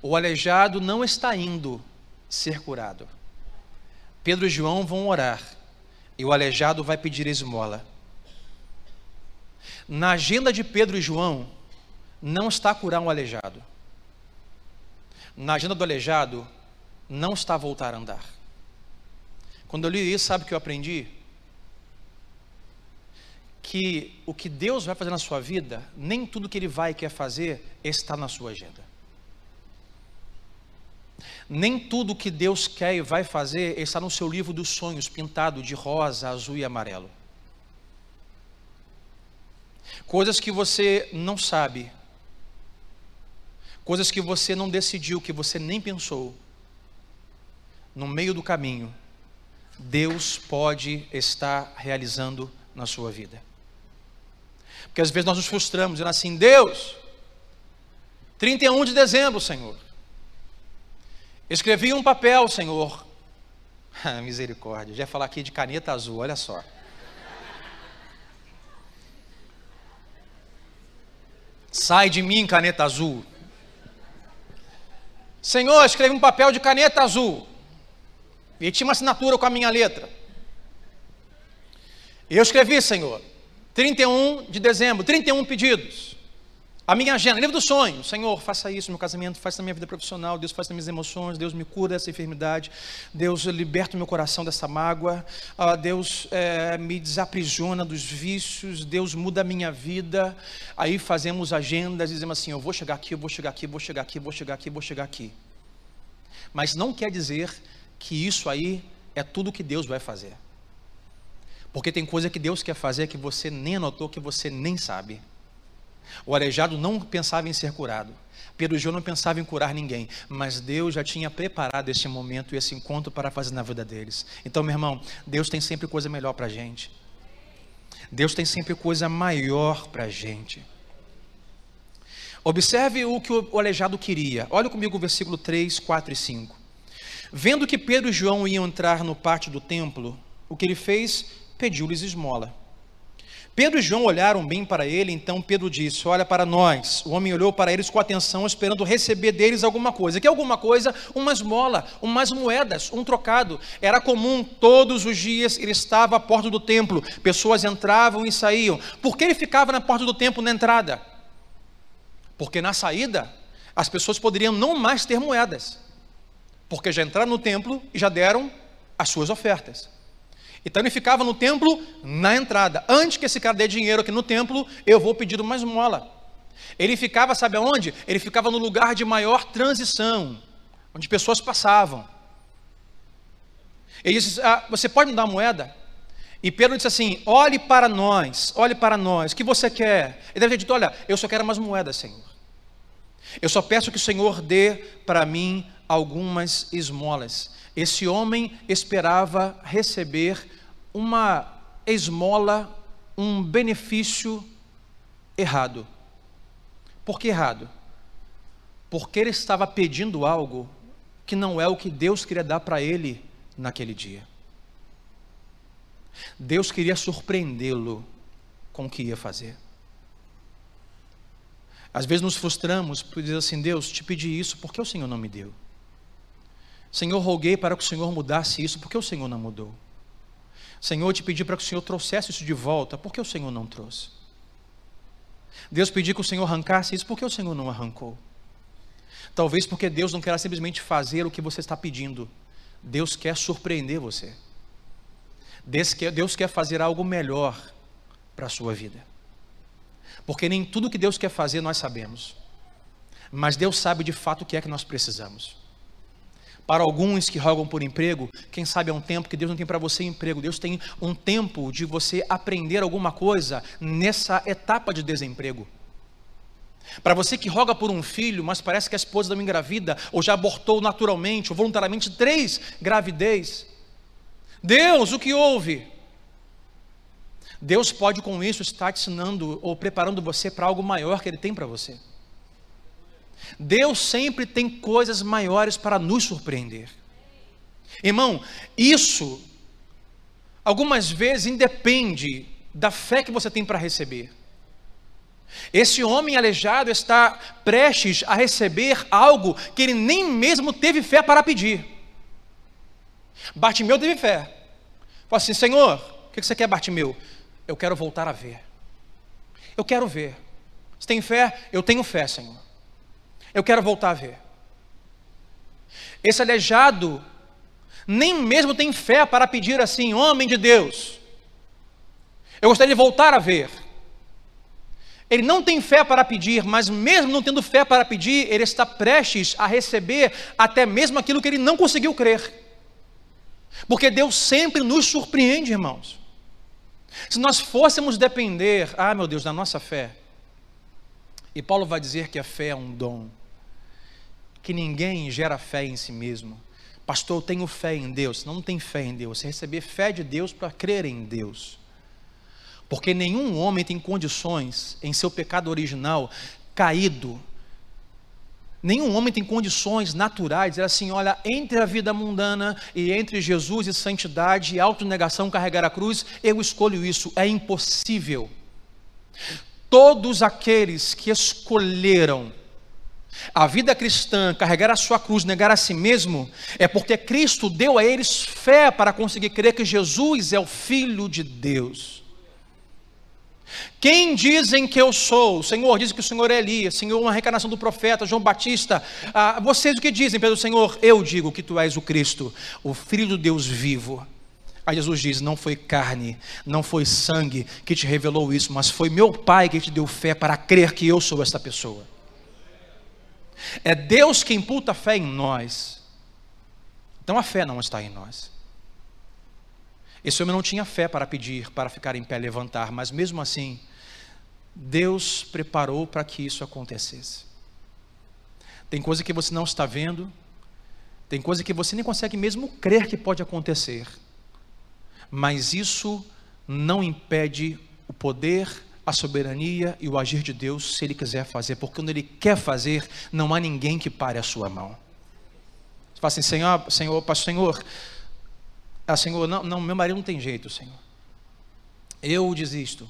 O aleijado não está indo ser curado. Pedro e João vão orar e o aleijado vai pedir esmola. Na agenda de Pedro e João, não está curar um aleijado. Na agenda do aleijado, não está voltar a andar. Quando eu li isso, sabe o que eu aprendi? Que o que Deus vai fazer na sua vida, nem tudo que Ele vai e quer fazer está na sua agenda. Nem tudo que Deus quer e vai fazer está no seu livro dos sonhos, pintado de rosa, azul e amarelo. Coisas que você não sabe, coisas que você não decidiu, que você nem pensou, no meio do caminho, Deus pode estar realizando na sua vida. Porque às vezes nós nos frustramos, dizendo assim: Deus, 31 de dezembro, Senhor. Escrevi um papel, Senhor. Misericórdia, já ia falar aqui de caneta azul, olha só. Sai de mim, caneta azul. Senhor, escrevi um papel de caneta azul. E tinha uma assinatura com a minha letra. Eu escrevi, Senhor, 31 de dezembro, 31 pedidos. A minha agenda, livro do sonho. Senhor, faça isso no meu casamento, faça na minha vida profissional. Deus, faça nas minhas emoções. Deus, me cura dessa enfermidade. Deus, liberta o meu coração dessa mágoa. Ah, Deus, é, me desaprisiona dos vícios. Deus, muda a minha vida. Aí fazemos agendas dizemos assim: Eu vou chegar aqui, eu vou chegar aqui, vou chegar aqui, vou chegar aqui, vou chegar aqui. Mas não quer dizer que isso aí é tudo que Deus vai fazer. Porque tem coisa que Deus quer fazer que você nem anotou, que você nem sabe. O aleijado não pensava em ser curado. Pedro João não pensava em curar ninguém, mas Deus já tinha preparado esse momento e esse encontro para fazer na vida deles. Então, meu irmão, Deus tem sempre coisa melhor para a gente. Deus tem sempre coisa maior para a gente. Observe o que o aleijado queria. Olha comigo o versículo 3, 4 e 5. Vendo que Pedro e João iam entrar no pátio do templo, o que ele fez? Pediu-lhes esmola. Pedro e João olharam bem para ele, então Pedro disse: Olha para nós. O homem olhou para eles com atenção, esperando receber deles alguma coisa. Que alguma coisa? Uma esmola, umas moedas, um trocado. Era comum todos os dias ele estava à porta do templo. Pessoas entravam e saíam. Por que ele ficava na porta do templo na entrada? Porque na saída as pessoas poderiam não mais ter moedas. Porque já entraram no templo e já deram as suas ofertas. Então ele ficava no templo na entrada. Antes que esse cara dê dinheiro aqui no templo, eu vou pedir uma esmola. Ele ficava, sabe aonde? Ele ficava no lugar de maior transição, onde pessoas passavam. Ele disse: ah, Você pode me dar moeda? E Pedro disse assim: Olhe para nós, olhe para nós, o que você quer? Ele deve ter dito: Olha, eu só quero umas moedas, Senhor. Eu só peço que o Senhor dê para mim algumas esmolas. Esse homem esperava receber uma esmola, um benefício errado. Por que errado? Porque ele estava pedindo algo que não é o que Deus queria dar para ele naquele dia. Deus queria surpreendê-lo com o que ia fazer. Às vezes nos frustramos por dizer assim: Deus, te pedi isso, por que o Senhor não me deu? Senhor, roguei para que o Senhor mudasse isso, por que o Senhor não mudou? Senhor, te pedi para que o Senhor trouxesse isso de volta, por que o Senhor não trouxe? Deus pediu que o Senhor arrancasse isso, por que o Senhor não arrancou? Talvez porque Deus não quer simplesmente fazer o que você está pedindo, Deus quer surpreender você. Deus quer, Deus quer fazer algo melhor para a sua vida. Porque nem tudo que Deus quer fazer nós sabemos, mas Deus sabe de fato o que é que nós precisamos. Para alguns que rogam por emprego, quem sabe é um tempo que Deus não tem para você emprego. Deus tem um tempo de você aprender alguma coisa nessa etapa de desemprego. Para você que roga por um filho, mas parece que a esposa não engravida, ou já abortou naturalmente, ou voluntariamente, três gravidez. Deus, o que houve? Deus pode com isso estar te ensinando ou preparando você para algo maior que Ele tem para você. Deus sempre tem coisas maiores para nos surpreender. Irmão, isso algumas vezes independe da fé que você tem para receber. Esse homem aleijado está prestes a receber algo que ele nem mesmo teve fé para pedir. Bartimeu teve fé. Falou assim: Senhor, o que você quer, Bartimeu? Eu quero voltar a ver. Eu quero ver. Você tem fé? Eu tenho fé, Senhor. Eu quero voltar a ver. Esse aleijado nem mesmo tem fé para pedir assim, homem de Deus. Eu gostaria de voltar a ver. Ele não tem fé para pedir, mas mesmo não tendo fé para pedir, ele está prestes a receber até mesmo aquilo que ele não conseguiu crer. Porque Deus sempre nos surpreende, irmãos. Se nós fôssemos depender, ah meu Deus, da nossa fé, e Paulo vai dizer que a fé é um dom que ninguém gera fé em si mesmo. Pastor, eu tenho fé em Deus. Não tem fé em Deus. Você receber fé de Deus para crer em Deus. Porque nenhum homem tem condições, em seu pecado original, caído, nenhum homem tem condições naturais dizer assim: olha, entre a vida mundana e entre Jesus e santidade e autonegação, carregar a cruz, eu escolho isso. É impossível. Todos aqueles que escolheram a vida cristã, carregar a sua cruz, negar a si mesmo, é porque Cristo deu a eles fé para conseguir crer que Jesus é o Filho de Deus. Quem dizem que eu sou? O Senhor diz que o Senhor é Elias, Senhor, uma reencarnação do profeta João Batista. Ah, vocês o que dizem pelo Senhor? Eu digo que tu és o Cristo, o Filho do Deus vivo. Aí Jesus diz: Não foi carne, não foi sangue que te revelou isso, mas foi meu Pai que te deu fé para crer que eu sou esta pessoa. É Deus que imputa a fé em nós. Então a fé não está em nós. Esse homem não tinha fé para pedir, para ficar em pé, levantar, mas mesmo assim, Deus preparou para que isso acontecesse. Tem coisa que você não está vendo, tem coisa que você nem consegue mesmo crer que pode acontecer, mas isso não impede o poder a soberania e o agir de Deus se Ele quiser fazer, porque quando Ele quer fazer, não há ninguém que pare a sua mão. Você fala assim, Senhor, Senhor, Pastor, Senhor, ah, Senhor, não, não, meu marido não tem jeito, Senhor. Eu desisto.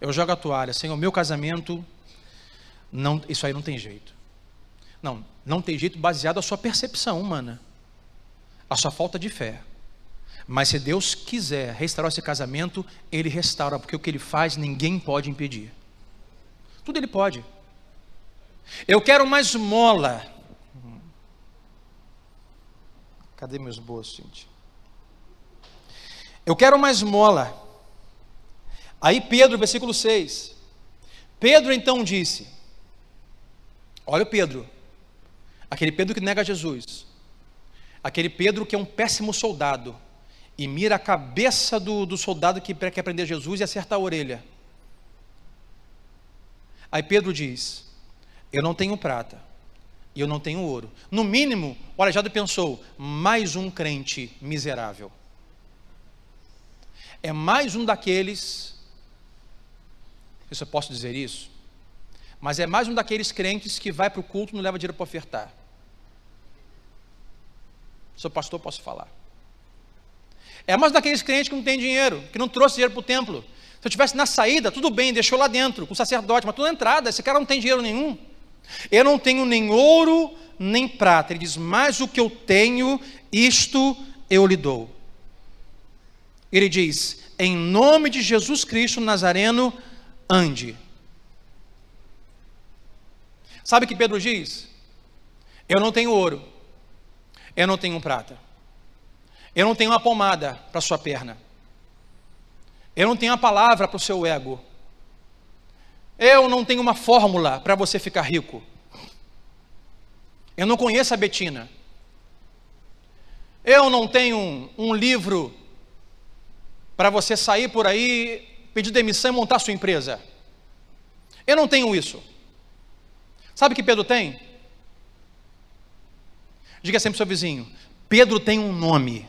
Eu jogo a toalha, Senhor, meu casamento, não, isso aí não tem jeito. Não, não tem jeito baseado na sua percepção humana, a sua falta de fé. Mas se Deus quiser restaurar esse casamento, Ele restaura, porque o que Ele faz ninguém pode impedir. Tudo Ele pode. Eu quero mais mola. Cadê meus bolsos, gente? Eu quero mais mola. Aí Pedro, versículo 6. Pedro então disse: Olha o Pedro, aquele Pedro que nega Jesus, aquele Pedro que é um péssimo soldado, e mira a cabeça do, do soldado que quer prender Jesus e acerta a orelha. Aí Pedro diz: Eu não tenho prata e eu não tenho ouro. No mínimo, o aleijado pensou: mais um crente miserável. É mais um daqueles, eu posso dizer isso, mas é mais um daqueles crentes que vai para o culto e não leva dinheiro para ofertar. Sou pastor, posso falar. É mais daqueles crentes que não tem dinheiro, que não trouxe dinheiro para o templo. Se eu estivesse na saída, tudo bem, deixou lá dentro, com o sacerdote, mas tudo na entrada, esse cara não tem dinheiro nenhum. Eu não tenho nem ouro, nem prata. Ele diz: Mas o que eu tenho, isto eu lhe dou. Ele diz: Em nome de Jesus Cristo Nazareno, ande. Sabe o que Pedro diz? Eu não tenho ouro, eu não tenho prata. Eu não tenho uma pomada para sua perna. Eu não tenho uma palavra para o seu ego. Eu não tenho uma fórmula para você ficar rico. Eu não conheço a Betina. Eu não tenho um, um livro para você sair por aí, pedir demissão e montar sua empresa. Eu não tenho isso. Sabe o que Pedro tem? Diga sempre ao seu vizinho: Pedro tem um nome.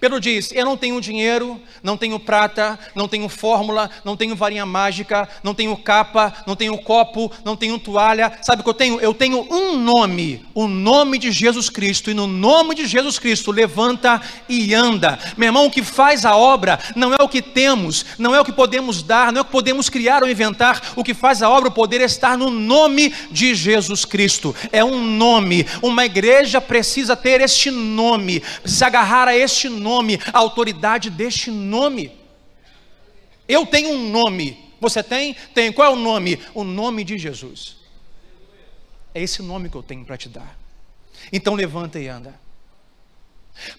Pedro diz: Eu não tenho dinheiro, não tenho prata, não tenho fórmula, não tenho varinha mágica, não tenho capa, não tenho copo, não tenho toalha. Sabe o que eu tenho? Eu tenho um nome, o nome de Jesus Cristo. E no nome de Jesus Cristo, levanta e anda. Meu irmão, o que faz a obra não é o que temos, não é o que podemos dar, não é o que podemos criar ou inventar. O que faz a obra, o poder é estar no nome de Jesus Cristo. É um nome. Uma igreja precisa ter este nome, se agarrar a este nome nome, a autoridade deste nome. Eu tenho um nome. Você tem? Tem. Qual é o nome? O nome de Jesus. É esse nome que eu tenho para te dar. Então levanta e anda.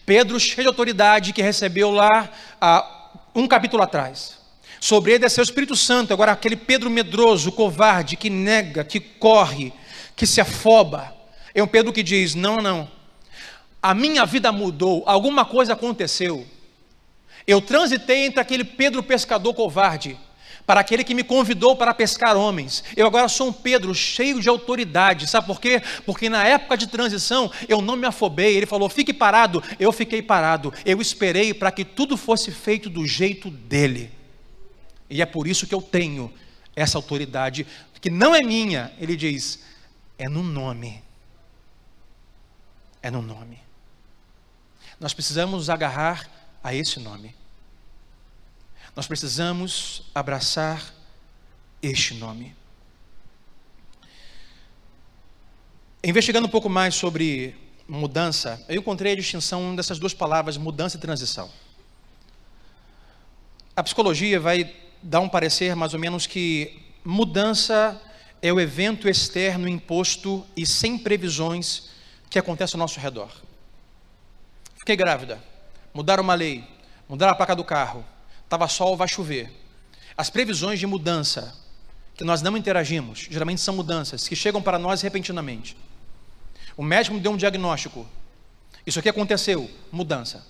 Pedro, cheio de autoridade, que recebeu lá ah, um capítulo atrás. Sobre ele desceu o Espírito Santo. Agora, aquele Pedro medroso, covarde, que nega, que corre, que se afoba. É um Pedro que diz: Não, não a minha vida mudou, alguma coisa aconteceu. Eu transitei entre aquele Pedro pescador covarde para aquele que me convidou para pescar homens. Eu agora sou um Pedro cheio de autoridade. Sabe por quê? Porque na época de transição eu não me afobei. Ele falou: fique parado. Eu fiquei parado. Eu esperei para que tudo fosse feito do jeito dele. E é por isso que eu tenho essa autoridade, que não é minha. Ele diz: é no nome. É no nome. Nós precisamos nos agarrar a esse nome. Nós precisamos abraçar este nome. Investigando um pouco mais sobre mudança, eu encontrei a distinção dessas duas palavras, mudança e transição. A psicologia vai dar um parecer mais ou menos que mudança é o evento externo imposto e sem previsões que acontece ao nosso redor. Fiquei grávida, mudaram uma lei, mudaram a placa do carro, estava sol, vai chover. As previsões de mudança, que nós não interagimos, geralmente são mudanças que chegam para nós repentinamente. O médico me deu um diagnóstico. Isso aqui aconteceu, mudança.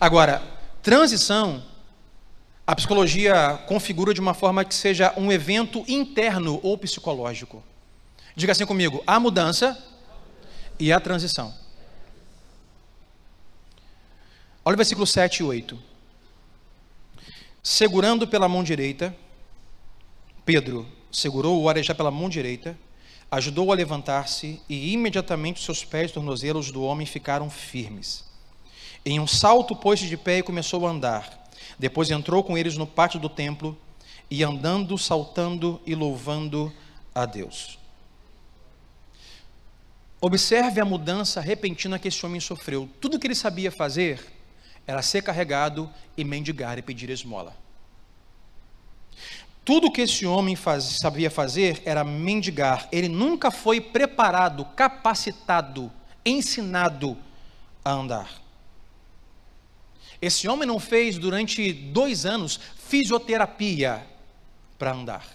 Agora, transição, a psicologia configura de uma forma que seja um evento interno ou psicológico. Diga assim comigo: a mudança e a transição. Olha o versículo 7 e 8. Segurando pela mão direita, Pedro segurou o arejá pela mão direita, ajudou-o a levantar-se e imediatamente seus pés e tornozelos do homem ficaram firmes. Em um salto pôs-se de pé e começou a andar. Depois entrou com eles no pátio do templo e andando, saltando e louvando a Deus. Observe a mudança repentina que esse homem sofreu. Tudo que ele sabia fazer era ser carregado e mendigar e pedir esmola. Tudo que esse homem faz, sabia fazer era mendigar. Ele nunca foi preparado, capacitado, ensinado a andar. Esse homem não fez durante dois anos fisioterapia para andar.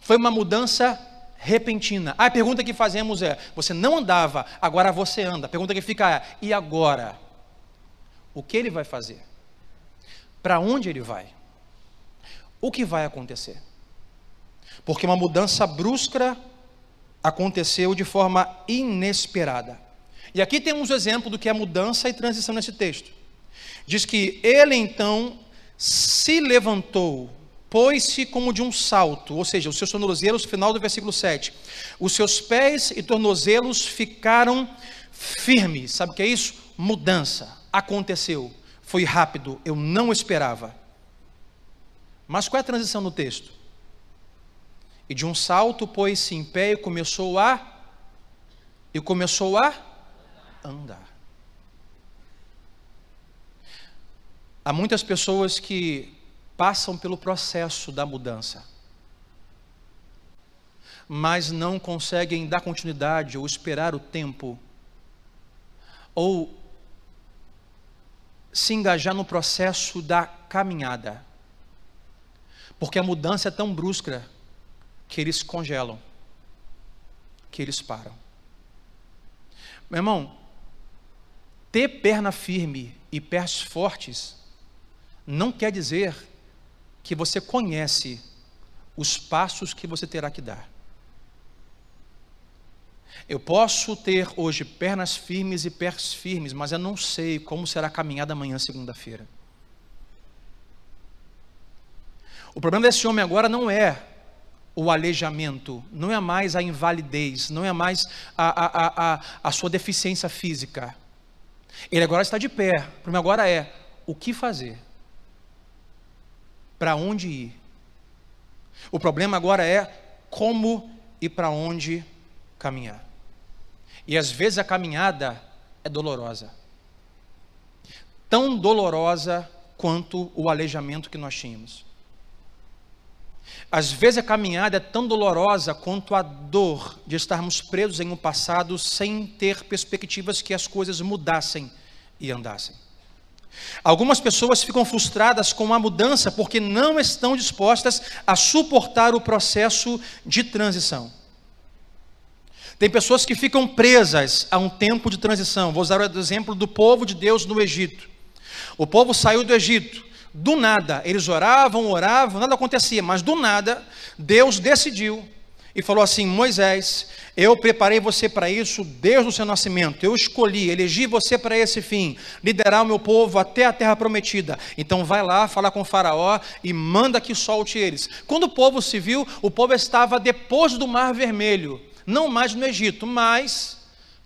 Foi uma mudança repentina. a pergunta que fazemos é: você não andava, agora você anda. A pergunta que fica é: e agora? O que ele vai fazer? Para onde ele vai? O que vai acontecer? Porque uma mudança brusca aconteceu de forma inesperada. E aqui temos o exemplo do que é mudança e transição nesse texto. Diz que ele então se levantou, pôs-se como de um salto, ou seja, os seus tornozelos, final do versículo 7. Os seus pés e tornozelos ficaram firmes. Sabe o que é isso? Mudança aconteceu, foi rápido, eu não esperava. Mas qual é a transição no texto? E de um salto pôs-se em pé e começou a e começou a andar. Há muitas pessoas que passam pelo processo da mudança, mas não conseguem dar continuidade ou esperar o tempo, ou se engajar no processo da caminhada. Porque a mudança é tão brusca que eles congelam, que eles param. Meu irmão, ter perna firme e pés fortes não quer dizer que você conhece os passos que você terá que dar. Eu posso ter hoje pernas firmes e pés firmes, mas eu não sei como será a caminhada amanhã, segunda-feira. O problema desse homem agora não é o aleijamento, não é mais a invalidez, não é mais a, a, a, a sua deficiência física. Ele agora está de pé. O problema agora é o que fazer? Para onde ir? O problema agora é como e para onde caminhar. E às vezes a caminhada é dolorosa. Tão dolorosa quanto o aleijamento que nós tínhamos. Às vezes a caminhada é tão dolorosa quanto a dor de estarmos presos em um passado sem ter perspectivas que as coisas mudassem e andassem. Algumas pessoas ficam frustradas com a mudança porque não estão dispostas a suportar o processo de transição. Tem pessoas que ficam presas a um tempo de transição. Vou usar o exemplo do povo de Deus no Egito. O povo saiu do Egito, do nada, eles oravam, oravam, nada acontecia, mas do nada, Deus decidiu e falou assim: Moisés, eu preparei você para isso desde o seu nascimento, eu escolhi, elegi você para esse fim, liderar o meu povo até a terra prometida. Então vai lá falar com o Faraó e manda que solte eles. Quando o povo se viu, o povo estava depois do Mar Vermelho, não mais no Egito, mas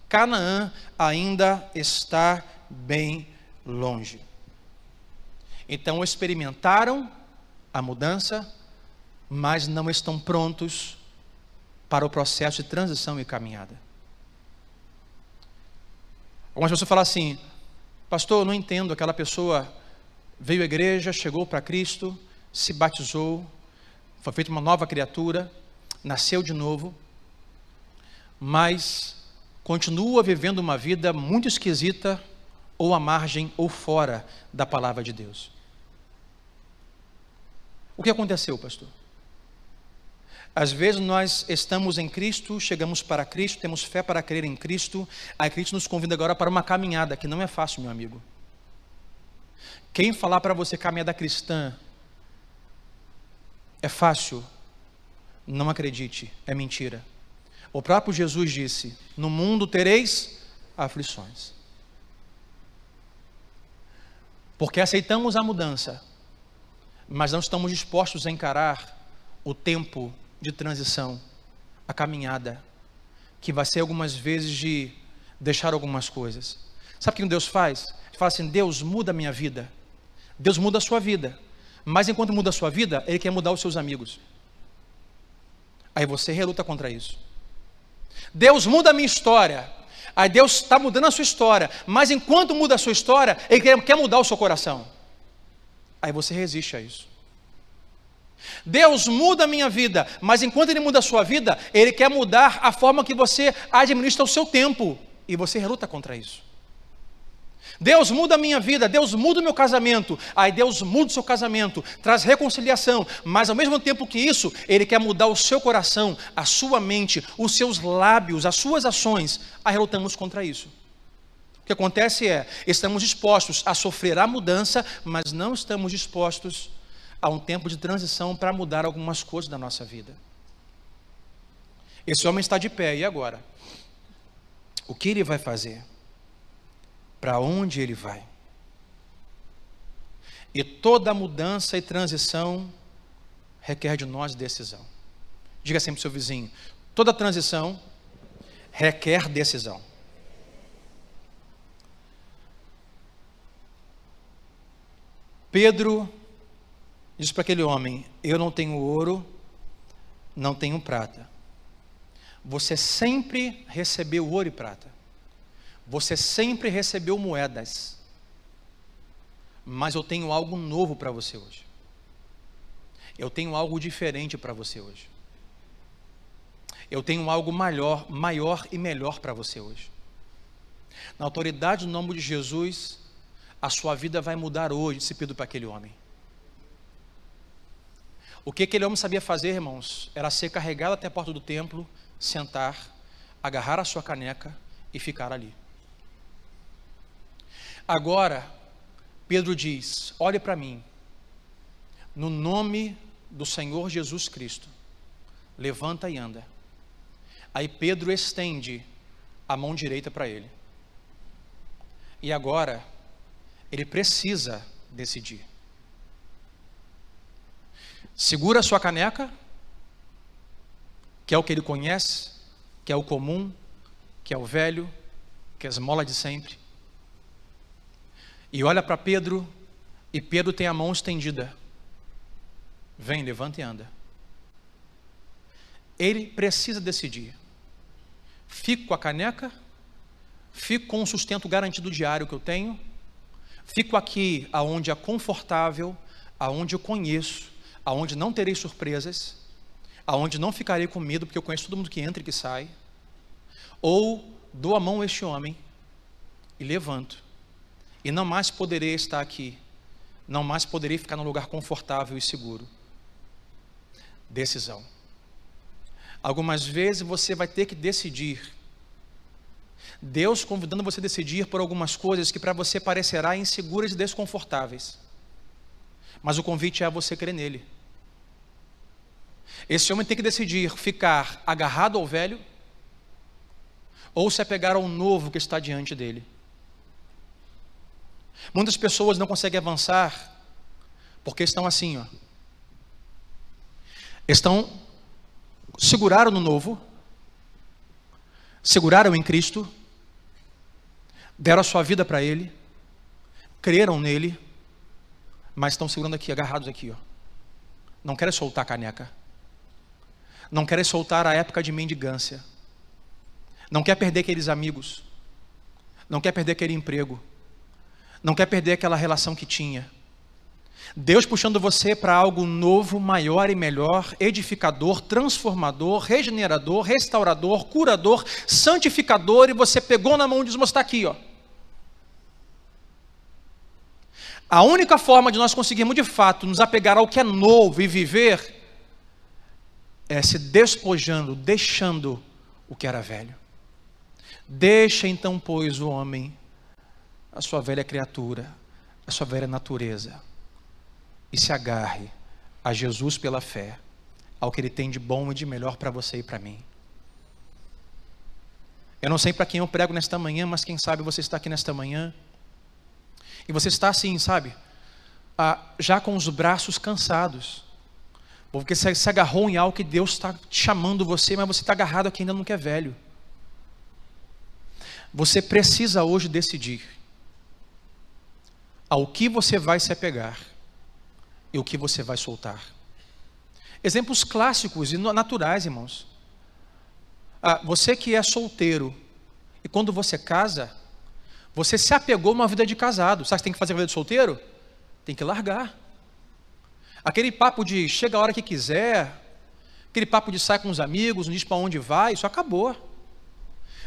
Canaã ainda está bem longe. Então experimentaram a mudança, mas não estão prontos para o processo de transição e caminhada. Algumas pessoas falam assim, pastor, eu não entendo, aquela pessoa veio à igreja, chegou para Cristo, se batizou, foi feita uma nova criatura, nasceu de novo, mas continua vivendo uma vida muito esquisita, ou à margem ou fora da palavra de Deus. O que aconteceu, pastor? Às vezes nós estamos em Cristo, chegamos para Cristo, temos fé para crer em Cristo, aí Cristo nos convida agora para uma caminhada que não é fácil, meu amigo. Quem falar para você caminhada cristã é fácil, não acredite, é mentira. O próprio Jesus disse: No mundo tereis aflições. Porque aceitamos a mudança, mas não estamos dispostos a encarar o tempo de transição, a caminhada, que vai ser algumas vezes de deixar algumas coisas. Sabe o que Deus faz? Ele fala assim: Deus muda a minha vida. Deus muda a sua vida. Mas enquanto muda a sua vida, Ele quer mudar os seus amigos. Aí você reluta contra isso. Deus muda a minha história. Aí Deus está mudando a sua história. Mas enquanto muda a sua história, Ele quer mudar o seu coração. Aí você resiste a isso. Deus muda a minha vida, mas enquanto Ele muda a sua vida, Ele quer mudar a forma que você administra o seu tempo, e você reluta contra isso. Deus muda a minha vida, Deus muda o meu casamento, aí Deus muda o seu casamento, traz reconciliação, mas ao mesmo tempo que isso, Ele quer mudar o seu coração, a sua mente, os seus lábios, as suas ações, aí relutamos contra isso. O que acontece é, estamos dispostos a sofrer a mudança, mas não estamos dispostos a um tempo de transição para mudar algumas coisas da nossa vida. Esse homem está de pé, e agora? O que ele vai fazer? Para onde ele vai? E toda mudança e transição requer de nós decisão. Diga sempre para o seu vizinho: toda transição requer decisão. Pedro Diz para aquele homem: Eu não tenho ouro, não tenho prata. Você sempre recebeu ouro e prata. Você sempre recebeu moedas. Mas eu tenho algo novo para você hoje. Eu tenho algo diferente para você hoje. Eu tenho algo maior, maior e melhor para você hoje. Na autoridade do nome de Jesus, a sua vida vai mudar hoje, se pediu para aquele homem. O que aquele homem sabia fazer, irmãos, era ser carregado até a porta do templo, sentar, agarrar a sua caneca e ficar ali. Agora, Pedro diz: Olhe para mim, no nome do Senhor Jesus Cristo, levanta e anda. Aí Pedro estende a mão direita para ele. E agora, ele precisa decidir. Segura sua caneca, que é o que ele conhece, que é o comum, que é o velho, que é a esmola de sempre. E olha para Pedro, e Pedro tem a mão estendida. Vem, levanta e anda. Ele precisa decidir. Fico com a caneca, fico com o sustento garantido diário que eu tenho, fico aqui aonde é confortável, aonde eu conheço, aonde não terei surpresas, aonde não ficarei com medo, porque eu conheço todo mundo que entra e que sai, ou dou a mão a este homem e levanto, e não mais poderei estar aqui, não mais poderei ficar num lugar confortável e seguro. Decisão. Algumas vezes você vai ter que decidir. Deus convidando você a decidir por algumas coisas que para você parecerá inseguras e desconfortáveis. mas o convite é a você crer nele. Esse homem tem que decidir ficar agarrado ao velho ou se apegar ao novo que está diante dele. Muitas pessoas não conseguem avançar porque estão assim, ó. Estão seguraram no novo, seguraram em Cristo, deram a sua vida para ele, creram nele, mas estão segurando aqui, agarrados aqui, ó. Não querem soltar a caneca. Não querem soltar a época de mendigância. Não quer perder aqueles amigos. Não quer perder aquele emprego. Não quer perder aquela relação que tinha. Deus puxando você para algo novo, maior e melhor, edificador, transformador, regenerador, restaurador, curador, santificador, e você pegou na mão e diz: está aqui, ó. A única forma de nós conseguirmos de fato nos apegar ao que é novo e viver é se despojando, deixando o que era velho. Deixa então, pois, o homem, a sua velha criatura, a sua velha natureza, e se agarre a Jesus pela fé, ao que Ele tem de bom e de melhor para você e para mim. Eu não sei para quem eu prego nesta manhã, mas quem sabe você está aqui nesta manhã e você está assim, sabe? Ah, já com os braços cansados, porque você se agarrou em algo que Deus está chamando você, mas você está agarrado aqui ainda não quer velho. Você precisa hoje decidir ao que você vai se apegar e o que você vai soltar. Exemplos clássicos e naturais, irmãos. Ah, você que é solteiro e quando você casa, você se apegou a uma vida de casado. Sabe que tem que fazer a vida de solteiro? Tem que largar. Aquele papo de chega a hora que quiser, aquele papo de sair com os amigos, não diz para onde vai, isso acabou.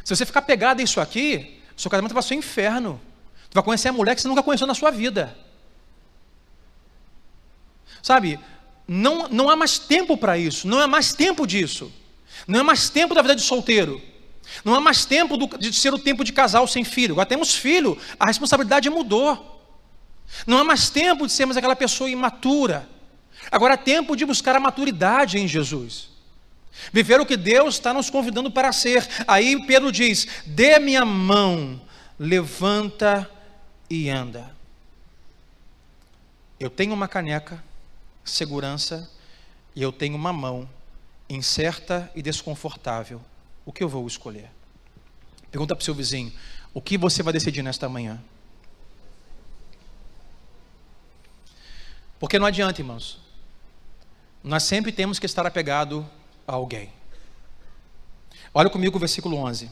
Se você ficar pegado nisso aqui, seu casamento vai ser um inferno. Vai conhecer a mulher que você nunca conheceu na sua vida. Sabe, não, não há mais tempo para isso, não há mais tempo disso. Não há mais tempo da vida de solteiro. Não há mais tempo do, de ser o tempo de casal sem filho. Agora temos filho, a responsabilidade mudou. Não há mais tempo de sermos aquela pessoa imatura. Agora é tempo de buscar a maturidade em Jesus. Viver o que Deus está nos convidando para ser. Aí Pedro diz: dê minha mão, levanta e anda. Eu tenho uma caneca, segurança, e eu tenho uma mão, incerta e desconfortável. O que eu vou escolher? Pergunta para o seu vizinho: o que você vai decidir nesta manhã? Porque não adianta, irmãos. Nós sempre temos que estar apegado a alguém. Olha comigo o versículo 11,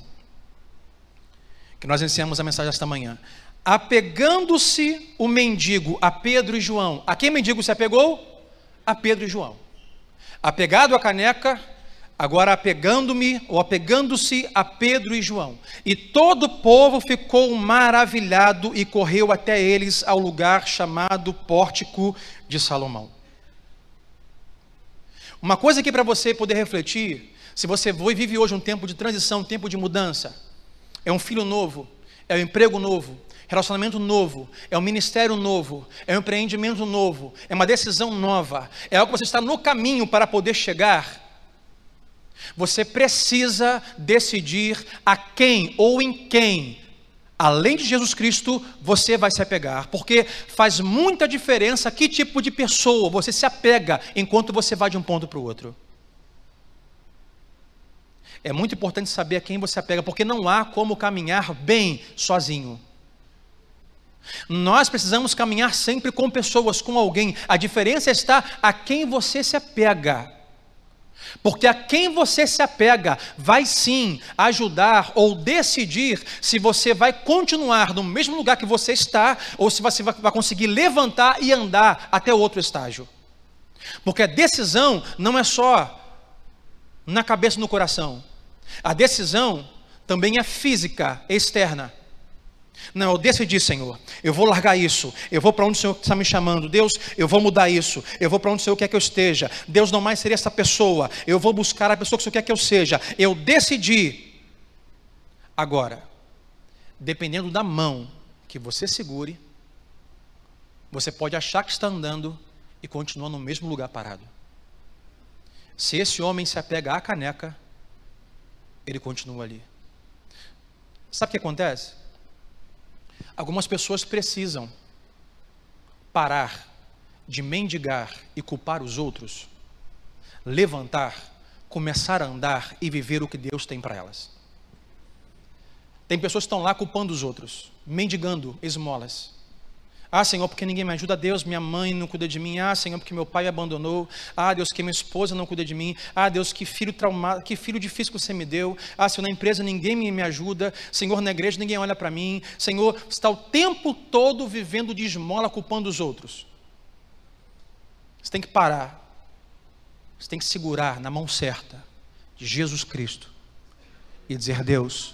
que nós iniciamos a mensagem esta manhã. Apegando-se o mendigo a Pedro e João. A quem mendigo se apegou? A Pedro e João. Apegado à caneca, agora apegando-me ou apegando-se a Pedro e João. E todo o povo ficou maravilhado e correu até eles ao lugar chamado Pórtico de Salomão. Uma coisa aqui para você poder refletir, se você vive hoje um tempo de transição, um tempo de mudança, é um filho novo, é um emprego novo, relacionamento novo, é um ministério novo, é um empreendimento novo, é uma decisão nova, é algo que você está no caminho para poder chegar. Você precisa decidir a quem ou em quem além de Jesus Cristo, você vai se apegar, porque faz muita diferença que tipo de pessoa você se apega enquanto você vai de um ponto para o outro. É muito importante saber a quem você apega, porque não há como caminhar bem sozinho. Nós precisamos caminhar sempre com pessoas, com alguém. A diferença está a quem você se apega. Porque a quem você se apega vai sim ajudar ou decidir se você vai continuar no mesmo lugar que você está ou se você vai conseguir levantar e andar até outro estágio. Porque a decisão não é só na cabeça e no coração. A decisão também é física, externa. Não, eu decidi, Senhor, eu vou largar isso, eu vou para onde o Senhor está me chamando. Deus, eu vou mudar isso, eu vou para onde o Senhor quer que eu esteja. Deus não mais seria essa pessoa, eu vou buscar a pessoa que o Senhor quer que eu seja. Eu decidi. Agora, dependendo da mão que você segure, você pode achar que está andando, e continua no mesmo lugar parado. Se esse homem se apega à caneca, ele continua ali. Sabe o que acontece? Algumas pessoas precisam parar de mendigar e culpar os outros, levantar, começar a andar e viver o que Deus tem para elas. Tem pessoas que estão lá culpando os outros, mendigando esmolas. Ah, Senhor, porque ninguém me ajuda. Deus, minha mãe não cuida de mim. Ah, Senhor, porque meu pai me abandonou. Ah, Deus, que minha esposa não cuida de mim. Ah, Deus, que filho traumado, que filho difícil que você me deu. Ah, Senhor, na empresa ninguém me, me ajuda. Senhor, na igreja ninguém olha para mim. Senhor, está o tempo todo vivendo de esmola, culpando os outros. Você tem que parar. Você tem que segurar na mão certa de Jesus Cristo e dizer: Deus,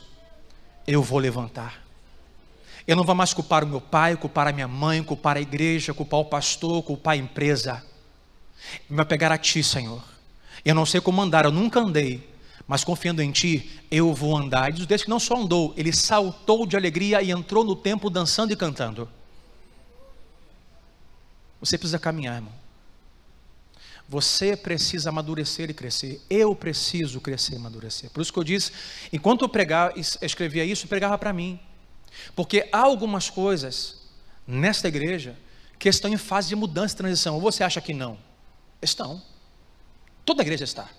eu vou levantar. Eu não vou mais culpar o meu pai, culpar a minha mãe, culpar a igreja, culpar o pastor, culpar a empresa. Me apegar a ti, Senhor. Eu não sei como andar, eu nunca andei, mas confiando em ti, eu vou andar. E diz que não só andou, ele saltou de alegria e entrou no templo dançando e cantando. Você precisa caminhar, irmão. Você precisa amadurecer e crescer. Eu preciso crescer e amadurecer. Por isso que eu disse, enquanto eu pregava, escrevia isso, eu pregava para mim. Porque há algumas coisas nesta igreja que estão em fase de mudança e transição. Ou você acha que não? Estão. Toda a igreja está.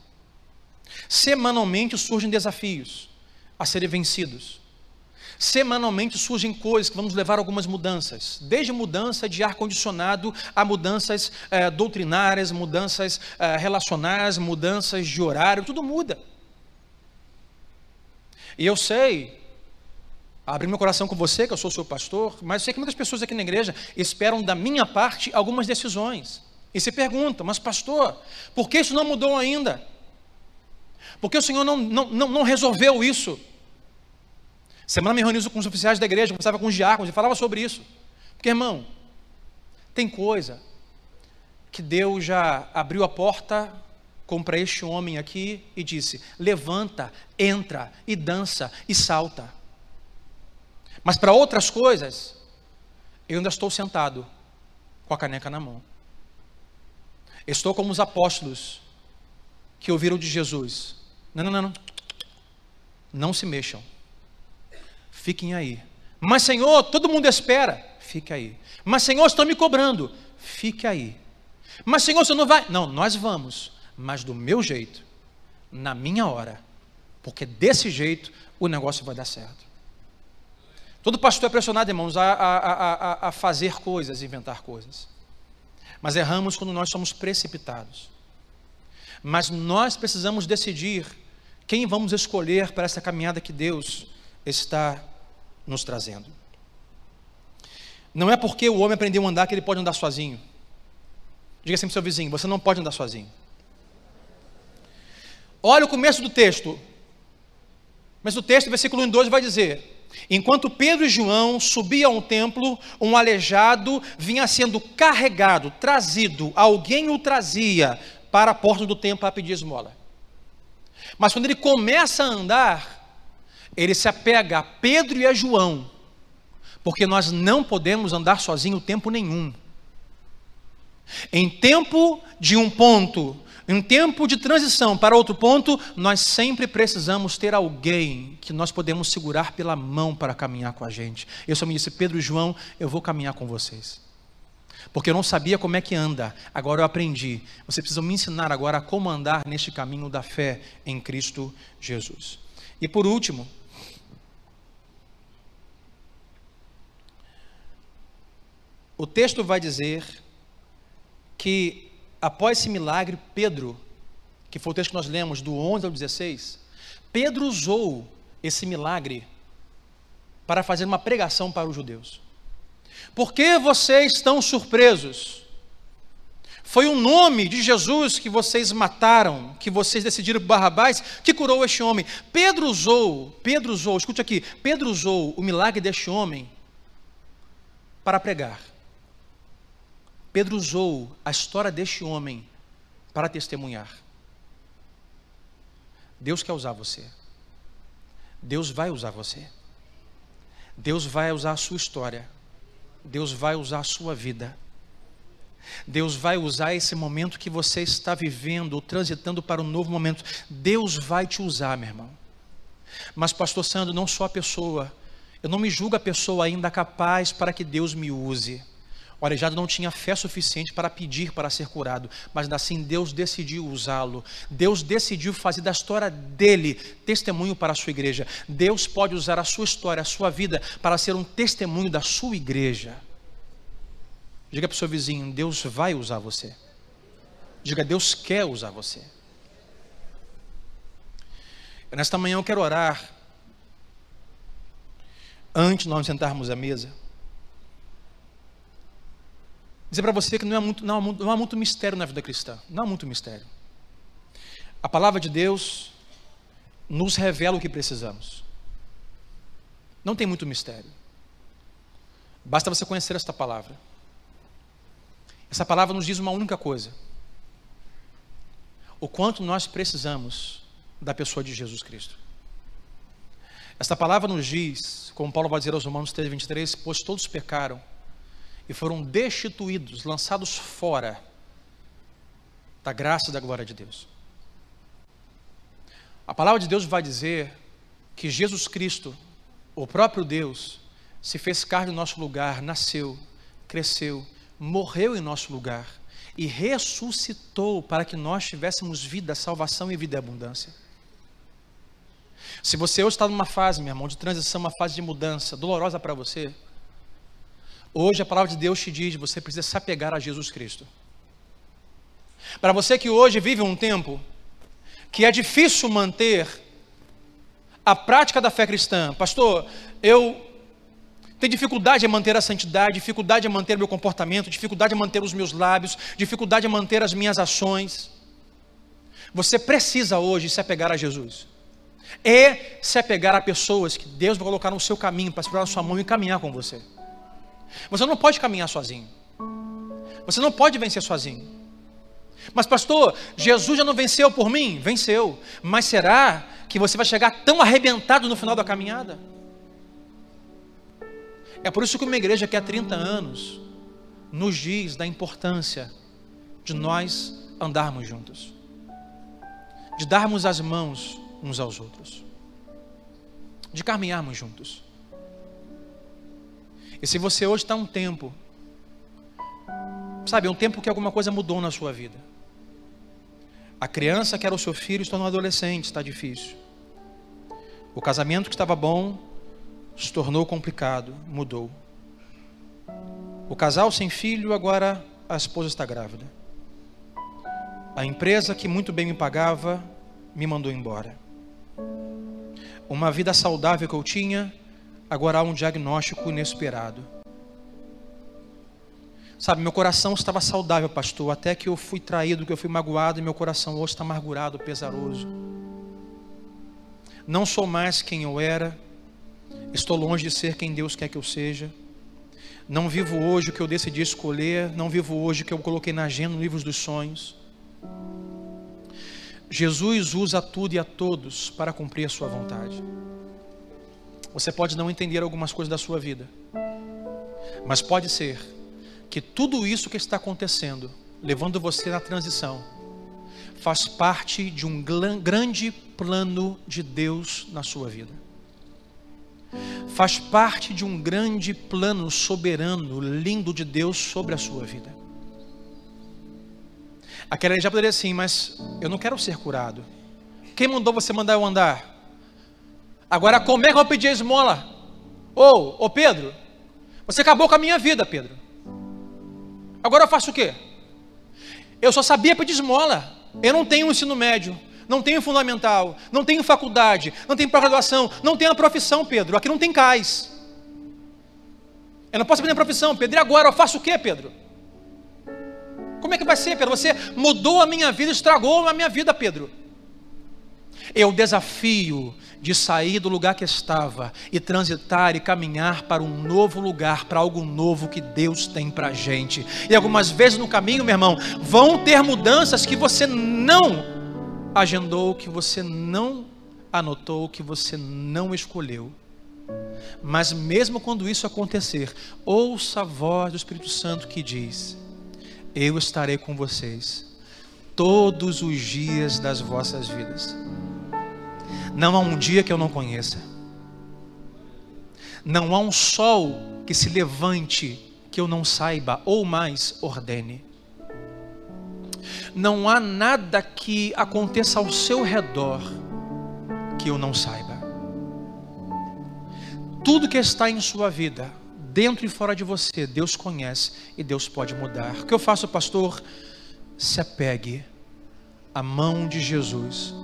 Semanalmente surgem desafios a serem vencidos. Semanalmente surgem coisas que vamos levar a algumas mudanças, desde mudança de ar-condicionado a mudanças eh, doutrinárias, mudanças eh, relacionais, mudanças de horário, tudo muda. E eu sei abrir meu coração com você, que eu sou seu pastor, mas eu sei que muitas pessoas aqui na igreja esperam da minha parte algumas decisões. E se perguntam, mas pastor, por que isso não mudou ainda? Por que o Senhor não, não, não, não resolveu isso? Semana me reuni com os oficiais da igreja, conversava com os diáconos e falava sobre isso. Porque, irmão, tem coisa que Deus já abriu a porta como para este homem aqui e disse: levanta, entra e dança e salta. Mas para outras coisas, eu ainda estou sentado com a caneca na mão. Estou como os apóstolos que ouviram de Jesus. Não, não, não, não. Não se mexam. Fiquem aí. Mas, Senhor, todo mundo espera. Fique aí. Mas, Senhor, estão me cobrando. Fique aí. Mas, Senhor, você não vai. Não, nós vamos. Mas do meu jeito, na minha hora. Porque desse jeito o negócio vai dar certo. Todo pastor é pressionado, irmãos, a, a, a, a fazer coisas, inventar coisas. Mas erramos quando nós somos precipitados. Mas nós precisamos decidir quem vamos escolher para essa caminhada que Deus está nos trazendo. Não é porque o homem aprendeu a andar que ele pode andar sozinho. Diga assim para o seu vizinho: você não pode andar sozinho. Olha o começo do texto. Mas o texto, versículo 1 2 vai dizer: Enquanto Pedro e João subiam ao templo, um aleijado vinha sendo carregado, trazido, alguém o trazia para a porta do templo a pedir esmola. Mas quando ele começa a andar, ele se apega a Pedro e a João, porque nós não podemos andar sozinho tempo nenhum. Em tempo de um ponto em tempo de transição para outro ponto, nós sempre precisamos ter alguém que nós podemos segurar pela mão para caminhar com a gente. Eu só me disse, Pedro e João, eu vou caminhar com vocês. Porque eu não sabia como é que anda, agora eu aprendi. Você precisa me ensinar agora a como andar neste caminho da fé em Cristo Jesus. E por último, o texto vai dizer que após esse milagre, Pedro, que foi o texto que nós lemos do 11 ao 16, Pedro usou esse milagre para fazer uma pregação para os judeus. Por que vocês estão surpresos? Foi o nome de Jesus que vocês mataram, que vocês decidiram Barrabás, que curou este homem. Pedro usou, Pedro usou, escute aqui, Pedro usou o milagre deste homem para pregar. Pedro usou a história deste homem para testemunhar. Deus quer usar você. Deus vai usar você. Deus vai usar a sua história. Deus vai usar a sua vida. Deus vai usar esse momento que você está vivendo, ou transitando para um novo momento. Deus vai te usar, meu irmão. Mas, pastor Sandro, não sou a pessoa. Eu não me julgo a pessoa ainda capaz para que Deus me use. O aleijado não tinha fé suficiente para pedir para ser curado, mas assim Deus decidiu usá-lo. Deus decidiu fazer da história dele testemunho para a sua igreja. Deus pode usar a sua história, a sua vida, para ser um testemunho da sua igreja. Diga para o seu vizinho: Deus vai usar você. Diga: Deus quer usar você. Nesta manhã eu quero orar. Antes de nós sentarmos à mesa. Dizer para você que não há, muito, não, não há muito mistério na vida cristã. Não há muito mistério. A palavra de Deus nos revela o que precisamos. Não tem muito mistério. Basta você conhecer esta palavra. Essa palavra nos diz uma única coisa: o quanto nós precisamos da pessoa de Jesus Cristo. Esta palavra nos diz, como Paulo vai dizer aos Romanos 3, 23, pois todos pecaram e foram destituídos, lançados fora da graça e da glória de Deus. A palavra de Deus vai dizer que Jesus Cristo, o próprio Deus, se fez carne no nosso lugar, nasceu, cresceu, morreu em nosso lugar e ressuscitou para que nós tivéssemos vida, salvação e vida e abundância. Se você hoje está numa fase, meu irmão, de transição, uma fase de mudança dolorosa para você, hoje a palavra de Deus te diz: você precisa se apegar a Jesus Cristo. Para você que hoje vive um tempo que é difícil manter a prática da fé cristã, pastor, eu tem dificuldade em manter a santidade, dificuldade em manter meu comportamento, dificuldade em manter os meus lábios, dificuldade em manter as minhas ações. Você precisa hoje se apegar a Jesus. E se apegar a pessoas que Deus vai colocar no seu caminho para segurar a sua mão e caminhar com você. Você não pode caminhar sozinho. Você não pode vencer sozinho. Mas, pastor, Jesus já não venceu por mim? Venceu. Mas será que você vai chegar tão arrebentado no final da caminhada? É por isso que uma igreja que há 30 anos nos diz da importância de nós andarmos juntos, de darmos as mãos uns aos outros, de caminharmos juntos. E se você hoje está um tempo, sabe, um tempo que alguma coisa mudou na sua vida. A criança que era o seu filho se tornou adolescente, está difícil. O casamento que estava bom se tornou complicado, mudou. O casal sem filho, agora a esposa está grávida. A empresa que muito bem me pagava me mandou embora. Uma vida saudável que eu tinha, agora há um diagnóstico inesperado. Sabe, meu coração estava saudável, pastor, até que eu fui traído, que eu fui magoado e meu coração hoje está amargurado, pesaroso. Não sou mais quem eu era Estou longe de ser quem Deus quer que eu seja. Não vivo hoje o que eu decidi escolher, não vivo hoje o que eu coloquei na agenda, no livro dos sonhos. Jesus usa tudo e a todos para cumprir a sua vontade. Você pode não entender algumas coisas da sua vida, mas pode ser que tudo isso que está acontecendo, levando você na transição, faz parte de um grande plano de Deus na sua vida faz parte de um grande plano soberano, lindo de Deus sobre a sua vida. Aquela já poderia assim, mas eu não quero ser curado. Quem mandou você mandar eu andar? Agora, como é que eu vou pedir a esmola? Ou, ô Pedro, você acabou com a minha vida, Pedro. Agora eu faço o quê? Eu só sabia pedir esmola. Eu não tenho ensino médio não tenho fundamental, não tenho faculdade, não tenho pós-graduação, não tenho a profissão, Pedro. Aqui não tem cais. Eu não posso aprender a profissão, Pedro. E agora eu faço o quê, Pedro? Como é que vai ser, Pedro? Você mudou a minha vida, estragou a minha vida, Pedro. Eu desafio de sair do lugar que estava e transitar e caminhar para um novo lugar, para algo novo que Deus tem para a gente. E algumas vezes no caminho, meu irmão, vão ter mudanças que você não agendou, que você não anotou, que você não escolheu. Mas mesmo quando isso acontecer, ouça a voz do Espírito Santo que diz: eu estarei com vocês todos os dias das vossas vidas. Não há um dia que eu não conheça. Não há um sol que se levante que eu não saiba, ou mais ordene. Não há nada que aconteça ao seu redor que eu não saiba. Tudo que está em sua vida, dentro e fora de você, Deus conhece e Deus pode mudar. O que eu faço, pastor? Se apegue à mão de Jesus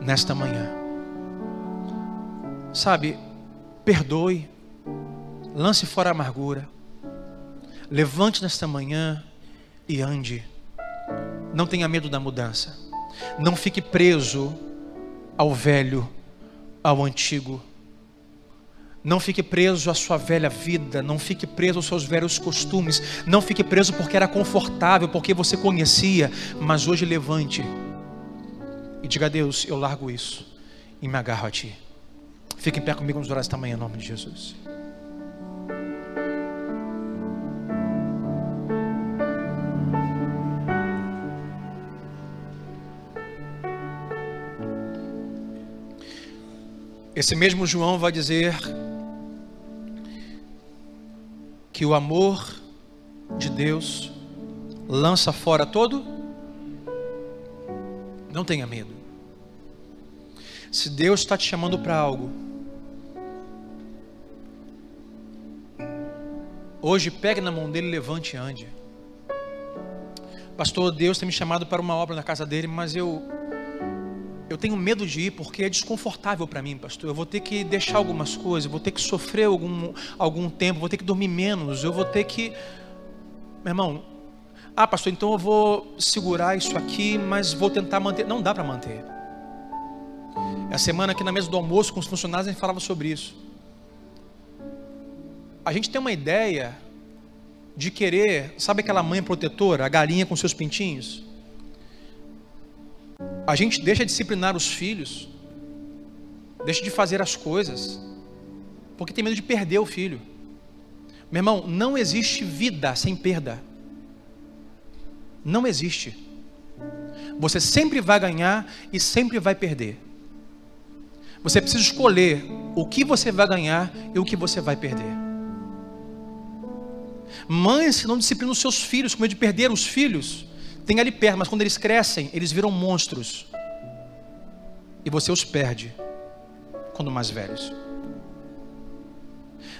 nesta manhã. Sabe, perdoe, lance fora a amargura, levante nesta manhã e ande. Não tenha medo da mudança, não fique preso ao velho, ao antigo. Não fique preso à sua velha vida, não fique preso aos seus velhos costumes, não fique preso porque era confortável, porque você conhecia, mas hoje levante e diga a Deus: eu largo isso e me agarro a Ti. Fique em pé comigo nos orar esta manhã, em nome de Jesus. Esse mesmo João vai dizer que o amor de Deus lança fora todo. Não tenha medo. Se Deus está te chamando para algo, hoje pegue na mão dele, levante e ande. Pastor, Deus tem me chamado para uma obra na casa dele, mas eu eu tenho medo de ir porque é desconfortável para mim, pastor. Eu vou ter que deixar algumas coisas, vou ter que sofrer algum, algum tempo, vou ter que dormir menos, eu vou ter que. Meu irmão, ah, pastor, então eu vou segurar isso aqui, mas vou tentar manter. Não dá para manter. A semana aqui na mesa do almoço com os funcionários a gente falava sobre isso. A gente tem uma ideia de querer, sabe aquela mãe protetora, a galinha com seus pintinhos? A gente deixa de disciplinar os filhos, deixa de fazer as coisas, porque tem medo de perder o filho. Meu irmão, não existe vida sem perda. Não existe. Você sempre vai ganhar e sempre vai perder. Você precisa escolher o que você vai ganhar e o que você vai perder. Mães não disciplinam os seus filhos, com medo de perder os filhos, tem ali perto, mas quando eles crescem, eles viram monstros. E você os perde quando mais velhos.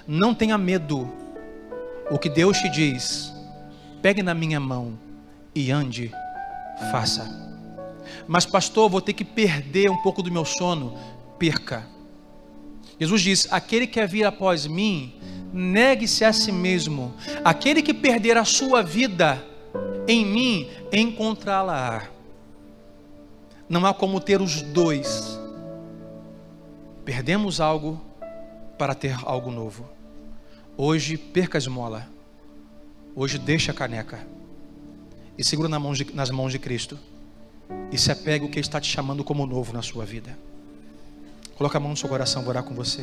Não tenha medo. O que Deus te diz, pegue na minha mão e ande, faça. Mas, pastor, vou ter que perder um pouco do meu sono. Perca. Jesus diz: aquele que quer vir após mim, negue-se a si mesmo. Aquele que perder a sua vida, em mim encontrá-la. Não há como ter os dois. Perdemos algo para ter algo novo. Hoje perca a esmola. Hoje deixa a caneca. E segura nas mãos de, nas mãos de Cristo. E se apegue o que está te chamando como novo na sua vida. Coloca a mão no seu coração, vou orar com você.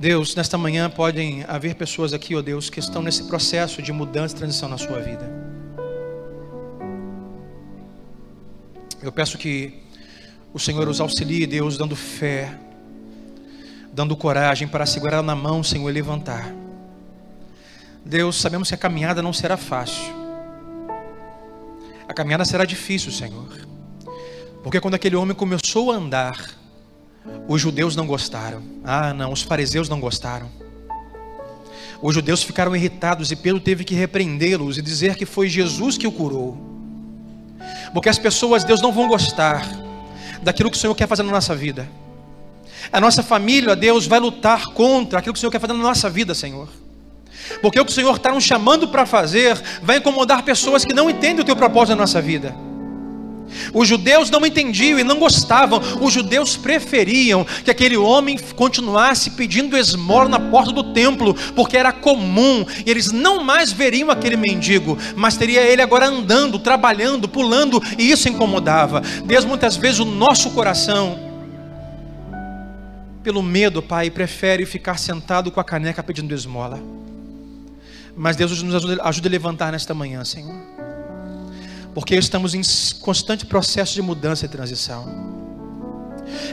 Deus, nesta manhã podem haver pessoas aqui, ó oh Deus, que estão nesse processo de mudança e transição na sua vida. Eu peço que o Senhor os auxilie, Deus, dando fé, dando coragem para segurar na mão, Senhor, e levantar. Deus, sabemos que a caminhada não será fácil. A caminhada será difícil, Senhor. Porque quando aquele homem começou a andar, os judeus não gostaram. Ah, não, os fariseus não gostaram. Os judeus ficaram irritados e Pedro teve que repreendê-los e dizer que foi Jesus que o curou. Porque as pessoas, Deus, não vão gostar daquilo que o Senhor quer fazer na nossa vida. A nossa família, Deus, vai lutar contra aquilo que o Senhor quer fazer na nossa vida, Senhor. Porque o que o Senhor está nos chamando para fazer vai incomodar pessoas que não entendem o teu propósito na nossa vida. Os judeus não entendiam e não gostavam. Os judeus preferiam que aquele homem continuasse pedindo esmola na porta do templo, porque era comum, e eles não mais veriam aquele mendigo, mas teria ele agora andando, trabalhando, pulando, e isso incomodava. Deus, muitas vezes, o nosso coração, pelo medo, Pai, prefere ficar sentado com a caneca pedindo esmola. Mas Deus nos ajuda, a levantar nesta manhã, Senhor. Porque estamos em constante processo de mudança e transição.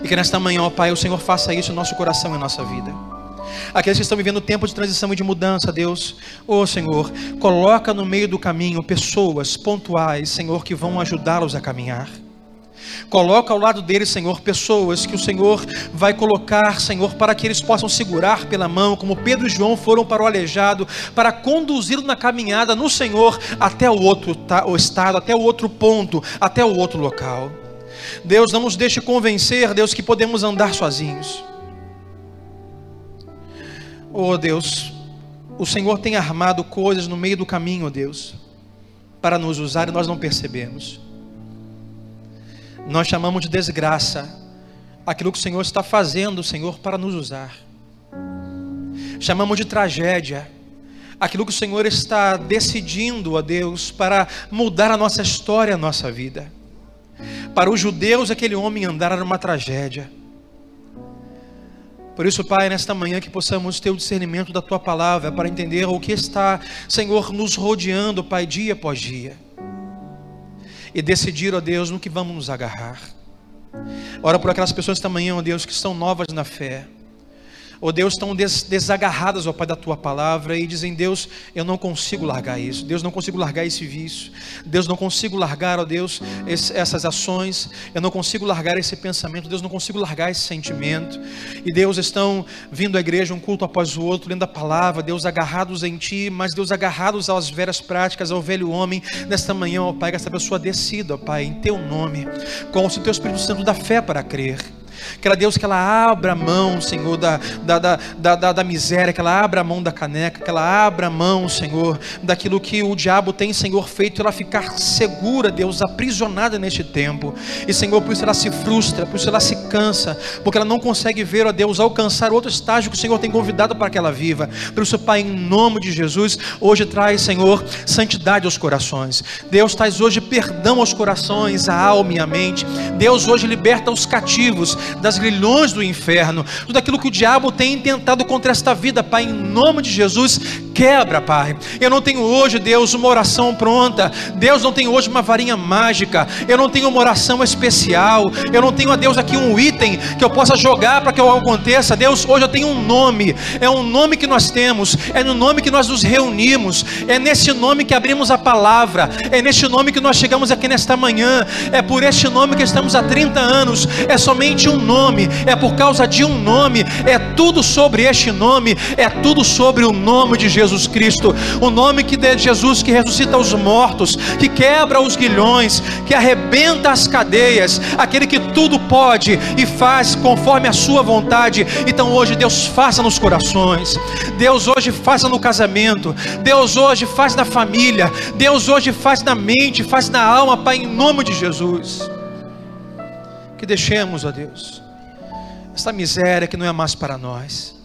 E que nesta manhã, ó Pai, o Senhor faça isso no nosso coração e nossa vida. Aqueles que estão vivendo tempo de transição e de mudança, Deus, ô oh, Senhor, coloca no meio do caminho pessoas pontuais, Senhor, que vão ajudá-los a caminhar. Coloca ao lado deles, Senhor, pessoas que o Senhor vai colocar, Senhor, para que eles possam segurar pela mão, como Pedro e João foram para o aleijado, para conduzi-lo na caminhada no Senhor até o outro o estado, até o outro ponto, até o outro local. Deus, não nos deixe convencer, Deus, que podemos andar sozinhos. Oh Deus, o Senhor tem armado coisas no meio do caminho, Deus, para nos usar e nós não percebemos. Nós chamamos de desgraça aquilo que o Senhor está fazendo, Senhor, para nos usar. Chamamos de tragédia aquilo que o Senhor está decidindo, a Deus, para mudar a nossa história, a nossa vida. Para os judeus, aquele homem andar era uma tragédia. Por isso, Pai, nesta manhã que possamos ter o discernimento da Tua palavra para entender o que está, Senhor, nos rodeando, Pai, dia após dia e decidir, ó Deus, no que vamos nos agarrar. Ora por aquelas pessoas esta manhã, ó Deus, que estão novas na fé oh Deus, estão des desagarradas, ó oh Pai, da tua palavra e dizem: Deus, eu não consigo largar isso, Deus, não consigo largar esse vício, Deus, não consigo largar, ó oh Deus, esse, essas ações, eu não consigo largar esse pensamento, Deus, não consigo largar esse sentimento, e Deus, estão vindo à igreja um culto após o outro, lendo a palavra, Deus, agarrados em Ti, mas Deus, agarrados às velhas práticas, ao velho homem, nesta manhã, ó Pai, que essa pessoa decida, ó Pai, em Teu nome, com o Teu Espírito Santo da fé para crer. Que ela, Deus, que ela abra a mão, Senhor, da, da, da, da, da miséria, que ela abra a mão da caneca, que ela abra a mão, Senhor, daquilo que o diabo tem, Senhor, feito ela ficar segura, Deus, aprisionada neste tempo. E, Senhor, por isso ela se frustra, por isso ela se cansa, porque ela não consegue ver, ó Deus, alcançar outro estágio que o Senhor tem convidado para que ela viva. Por isso, Pai, em nome de Jesus, hoje traz, Senhor, santidade aos corações. Deus traz hoje perdão aos corações, a alma e a mente. Deus hoje liberta os cativos das grilhões do inferno, tudo aquilo que o diabo tem tentado contra esta vida, Pai, em nome de Jesus, quebra, Pai. Eu não tenho hoje, Deus, uma oração pronta. Deus não tem hoje uma varinha mágica. Eu não tenho uma oração especial. Eu não tenho a Deus aqui um item que eu possa jogar para que algo aconteça. Deus, hoje eu tenho um nome. É um nome que nós temos. É no nome que nós nos reunimos. É nesse nome que abrimos a palavra. É neste nome que nós chegamos aqui nesta manhã. É por este nome que estamos há 30 anos. É somente um um nome, é por causa de um nome, é tudo sobre este nome, é tudo sobre o nome de Jesus Cristo, o nome que de Jesus que ressuscita os mortos, que quebra os guilhões, que arrebenta as cadeias, aquele que tudo pode e faz conforme a sua vontade. Então hoje Deus faça nos corações, Deus hoje faça no casamento, Deus hoje faz na família, Deus hoje faz na mente, faz na alma, Pai, em nome de Jesus que deixemos, ó Deus, essa miséria que não é mais para nós.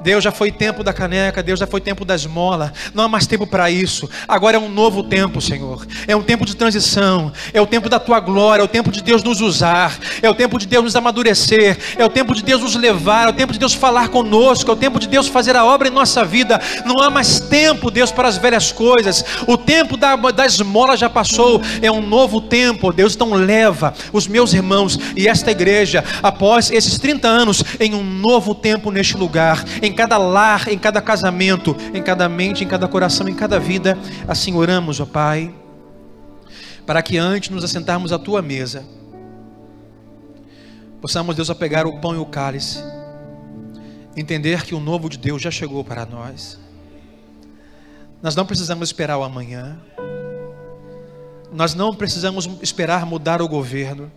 Deus já foi tempo da caneca, Deus já foi tempo da esmola, não há mais tempo para isso. Agora é um novo tempo, Senhor. É um tempo de transição, é o tempo da tua glória, é o tempo de Deus nos usar, é o tempo de Deus nos amadurecer, é o tempo de Deus nos levar, é o tempo de Deus falar conosco, é o tempo de Deus fazer a obra em nossa vida. Não há mais tempo, Deus, para as velhas coisas. O tempo da, da esmola já passou, é um novo tempo, Deus. Então leva os meus irmãos e esta igreja, após esses 30 anos, em um novo tempo neste lugar em cada lar, em cada casamento, em cada mente, em cada coração, em cada vida. Assim oramos, ó Pai, para que antes nos assentarmos à tua mesa, possamos, Deus, a pegar o pão e o cálice, entender que o novo de Deus já chegou para nós. Nós não precisamos esperar o amanhã. Nós não precisamos esperar mudar o governo.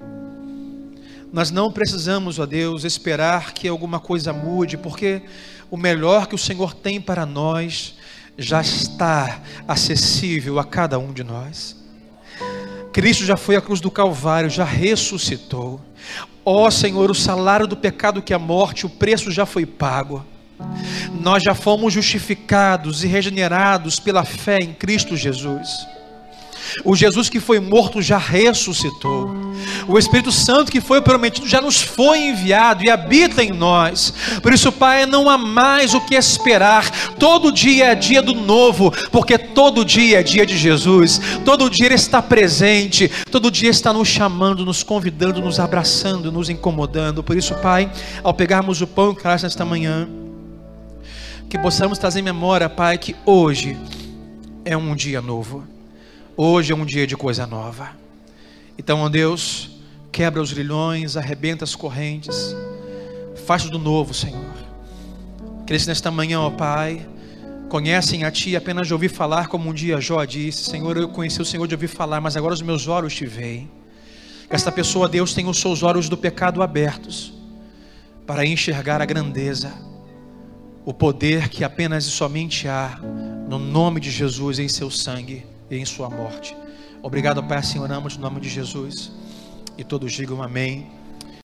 Nós não precisamos, ó Deus, esperar que alguma coisa mude, porque o melhor que o Senhor tem para nós já está acessível a cada um de nós. Cristo já foi à cruz do Calvário, já ressuscitou. Ó oh, Senhor, o salário do pecado que é a morte, o preço já foi pago. Nós já fomos justificados e regenerados pela fé em Cristo Jesus. O Jesus que foi morto já ressuscitou. O Espírito Santo que foi prometido já nos foi enviado e habita em nós. Por isso, Pai, não há mais o que esperar. Todo dia é dia do novo, porque todo dia é dia de Jesus. Todo dia Ele está presente. Todo dia está nos chamando, nos convidando, nos abraçando, nos incomodando. Por isso, Pai, ao pegarmos o pão e o nesta manhã, que possamos trazer em memória, Pai, que hoje é um dia novo. Hoje é um dia de coisa nova. Então, ó Deus, quebra os grilhões, arrebenta as correntes, faz do novo, Senhor. Aqueles nesta manhã, ó Pai, conhecem a Ti apenas de ouvir falar, como um dia Jó disse: Senhor, eu conheci o Senhor de ouvir falar, mas agora os meus olhos te veem. Que esta pessoa, Deus, tenha os seus olhos do pecado abertos, para enxergar a grandeza, o poder que apenas e somente há no nome de Jesus, em seu sangue e em sua morte. Obrigado, Pai, Senhor, amo no nome de Jesus. E todos digam amém.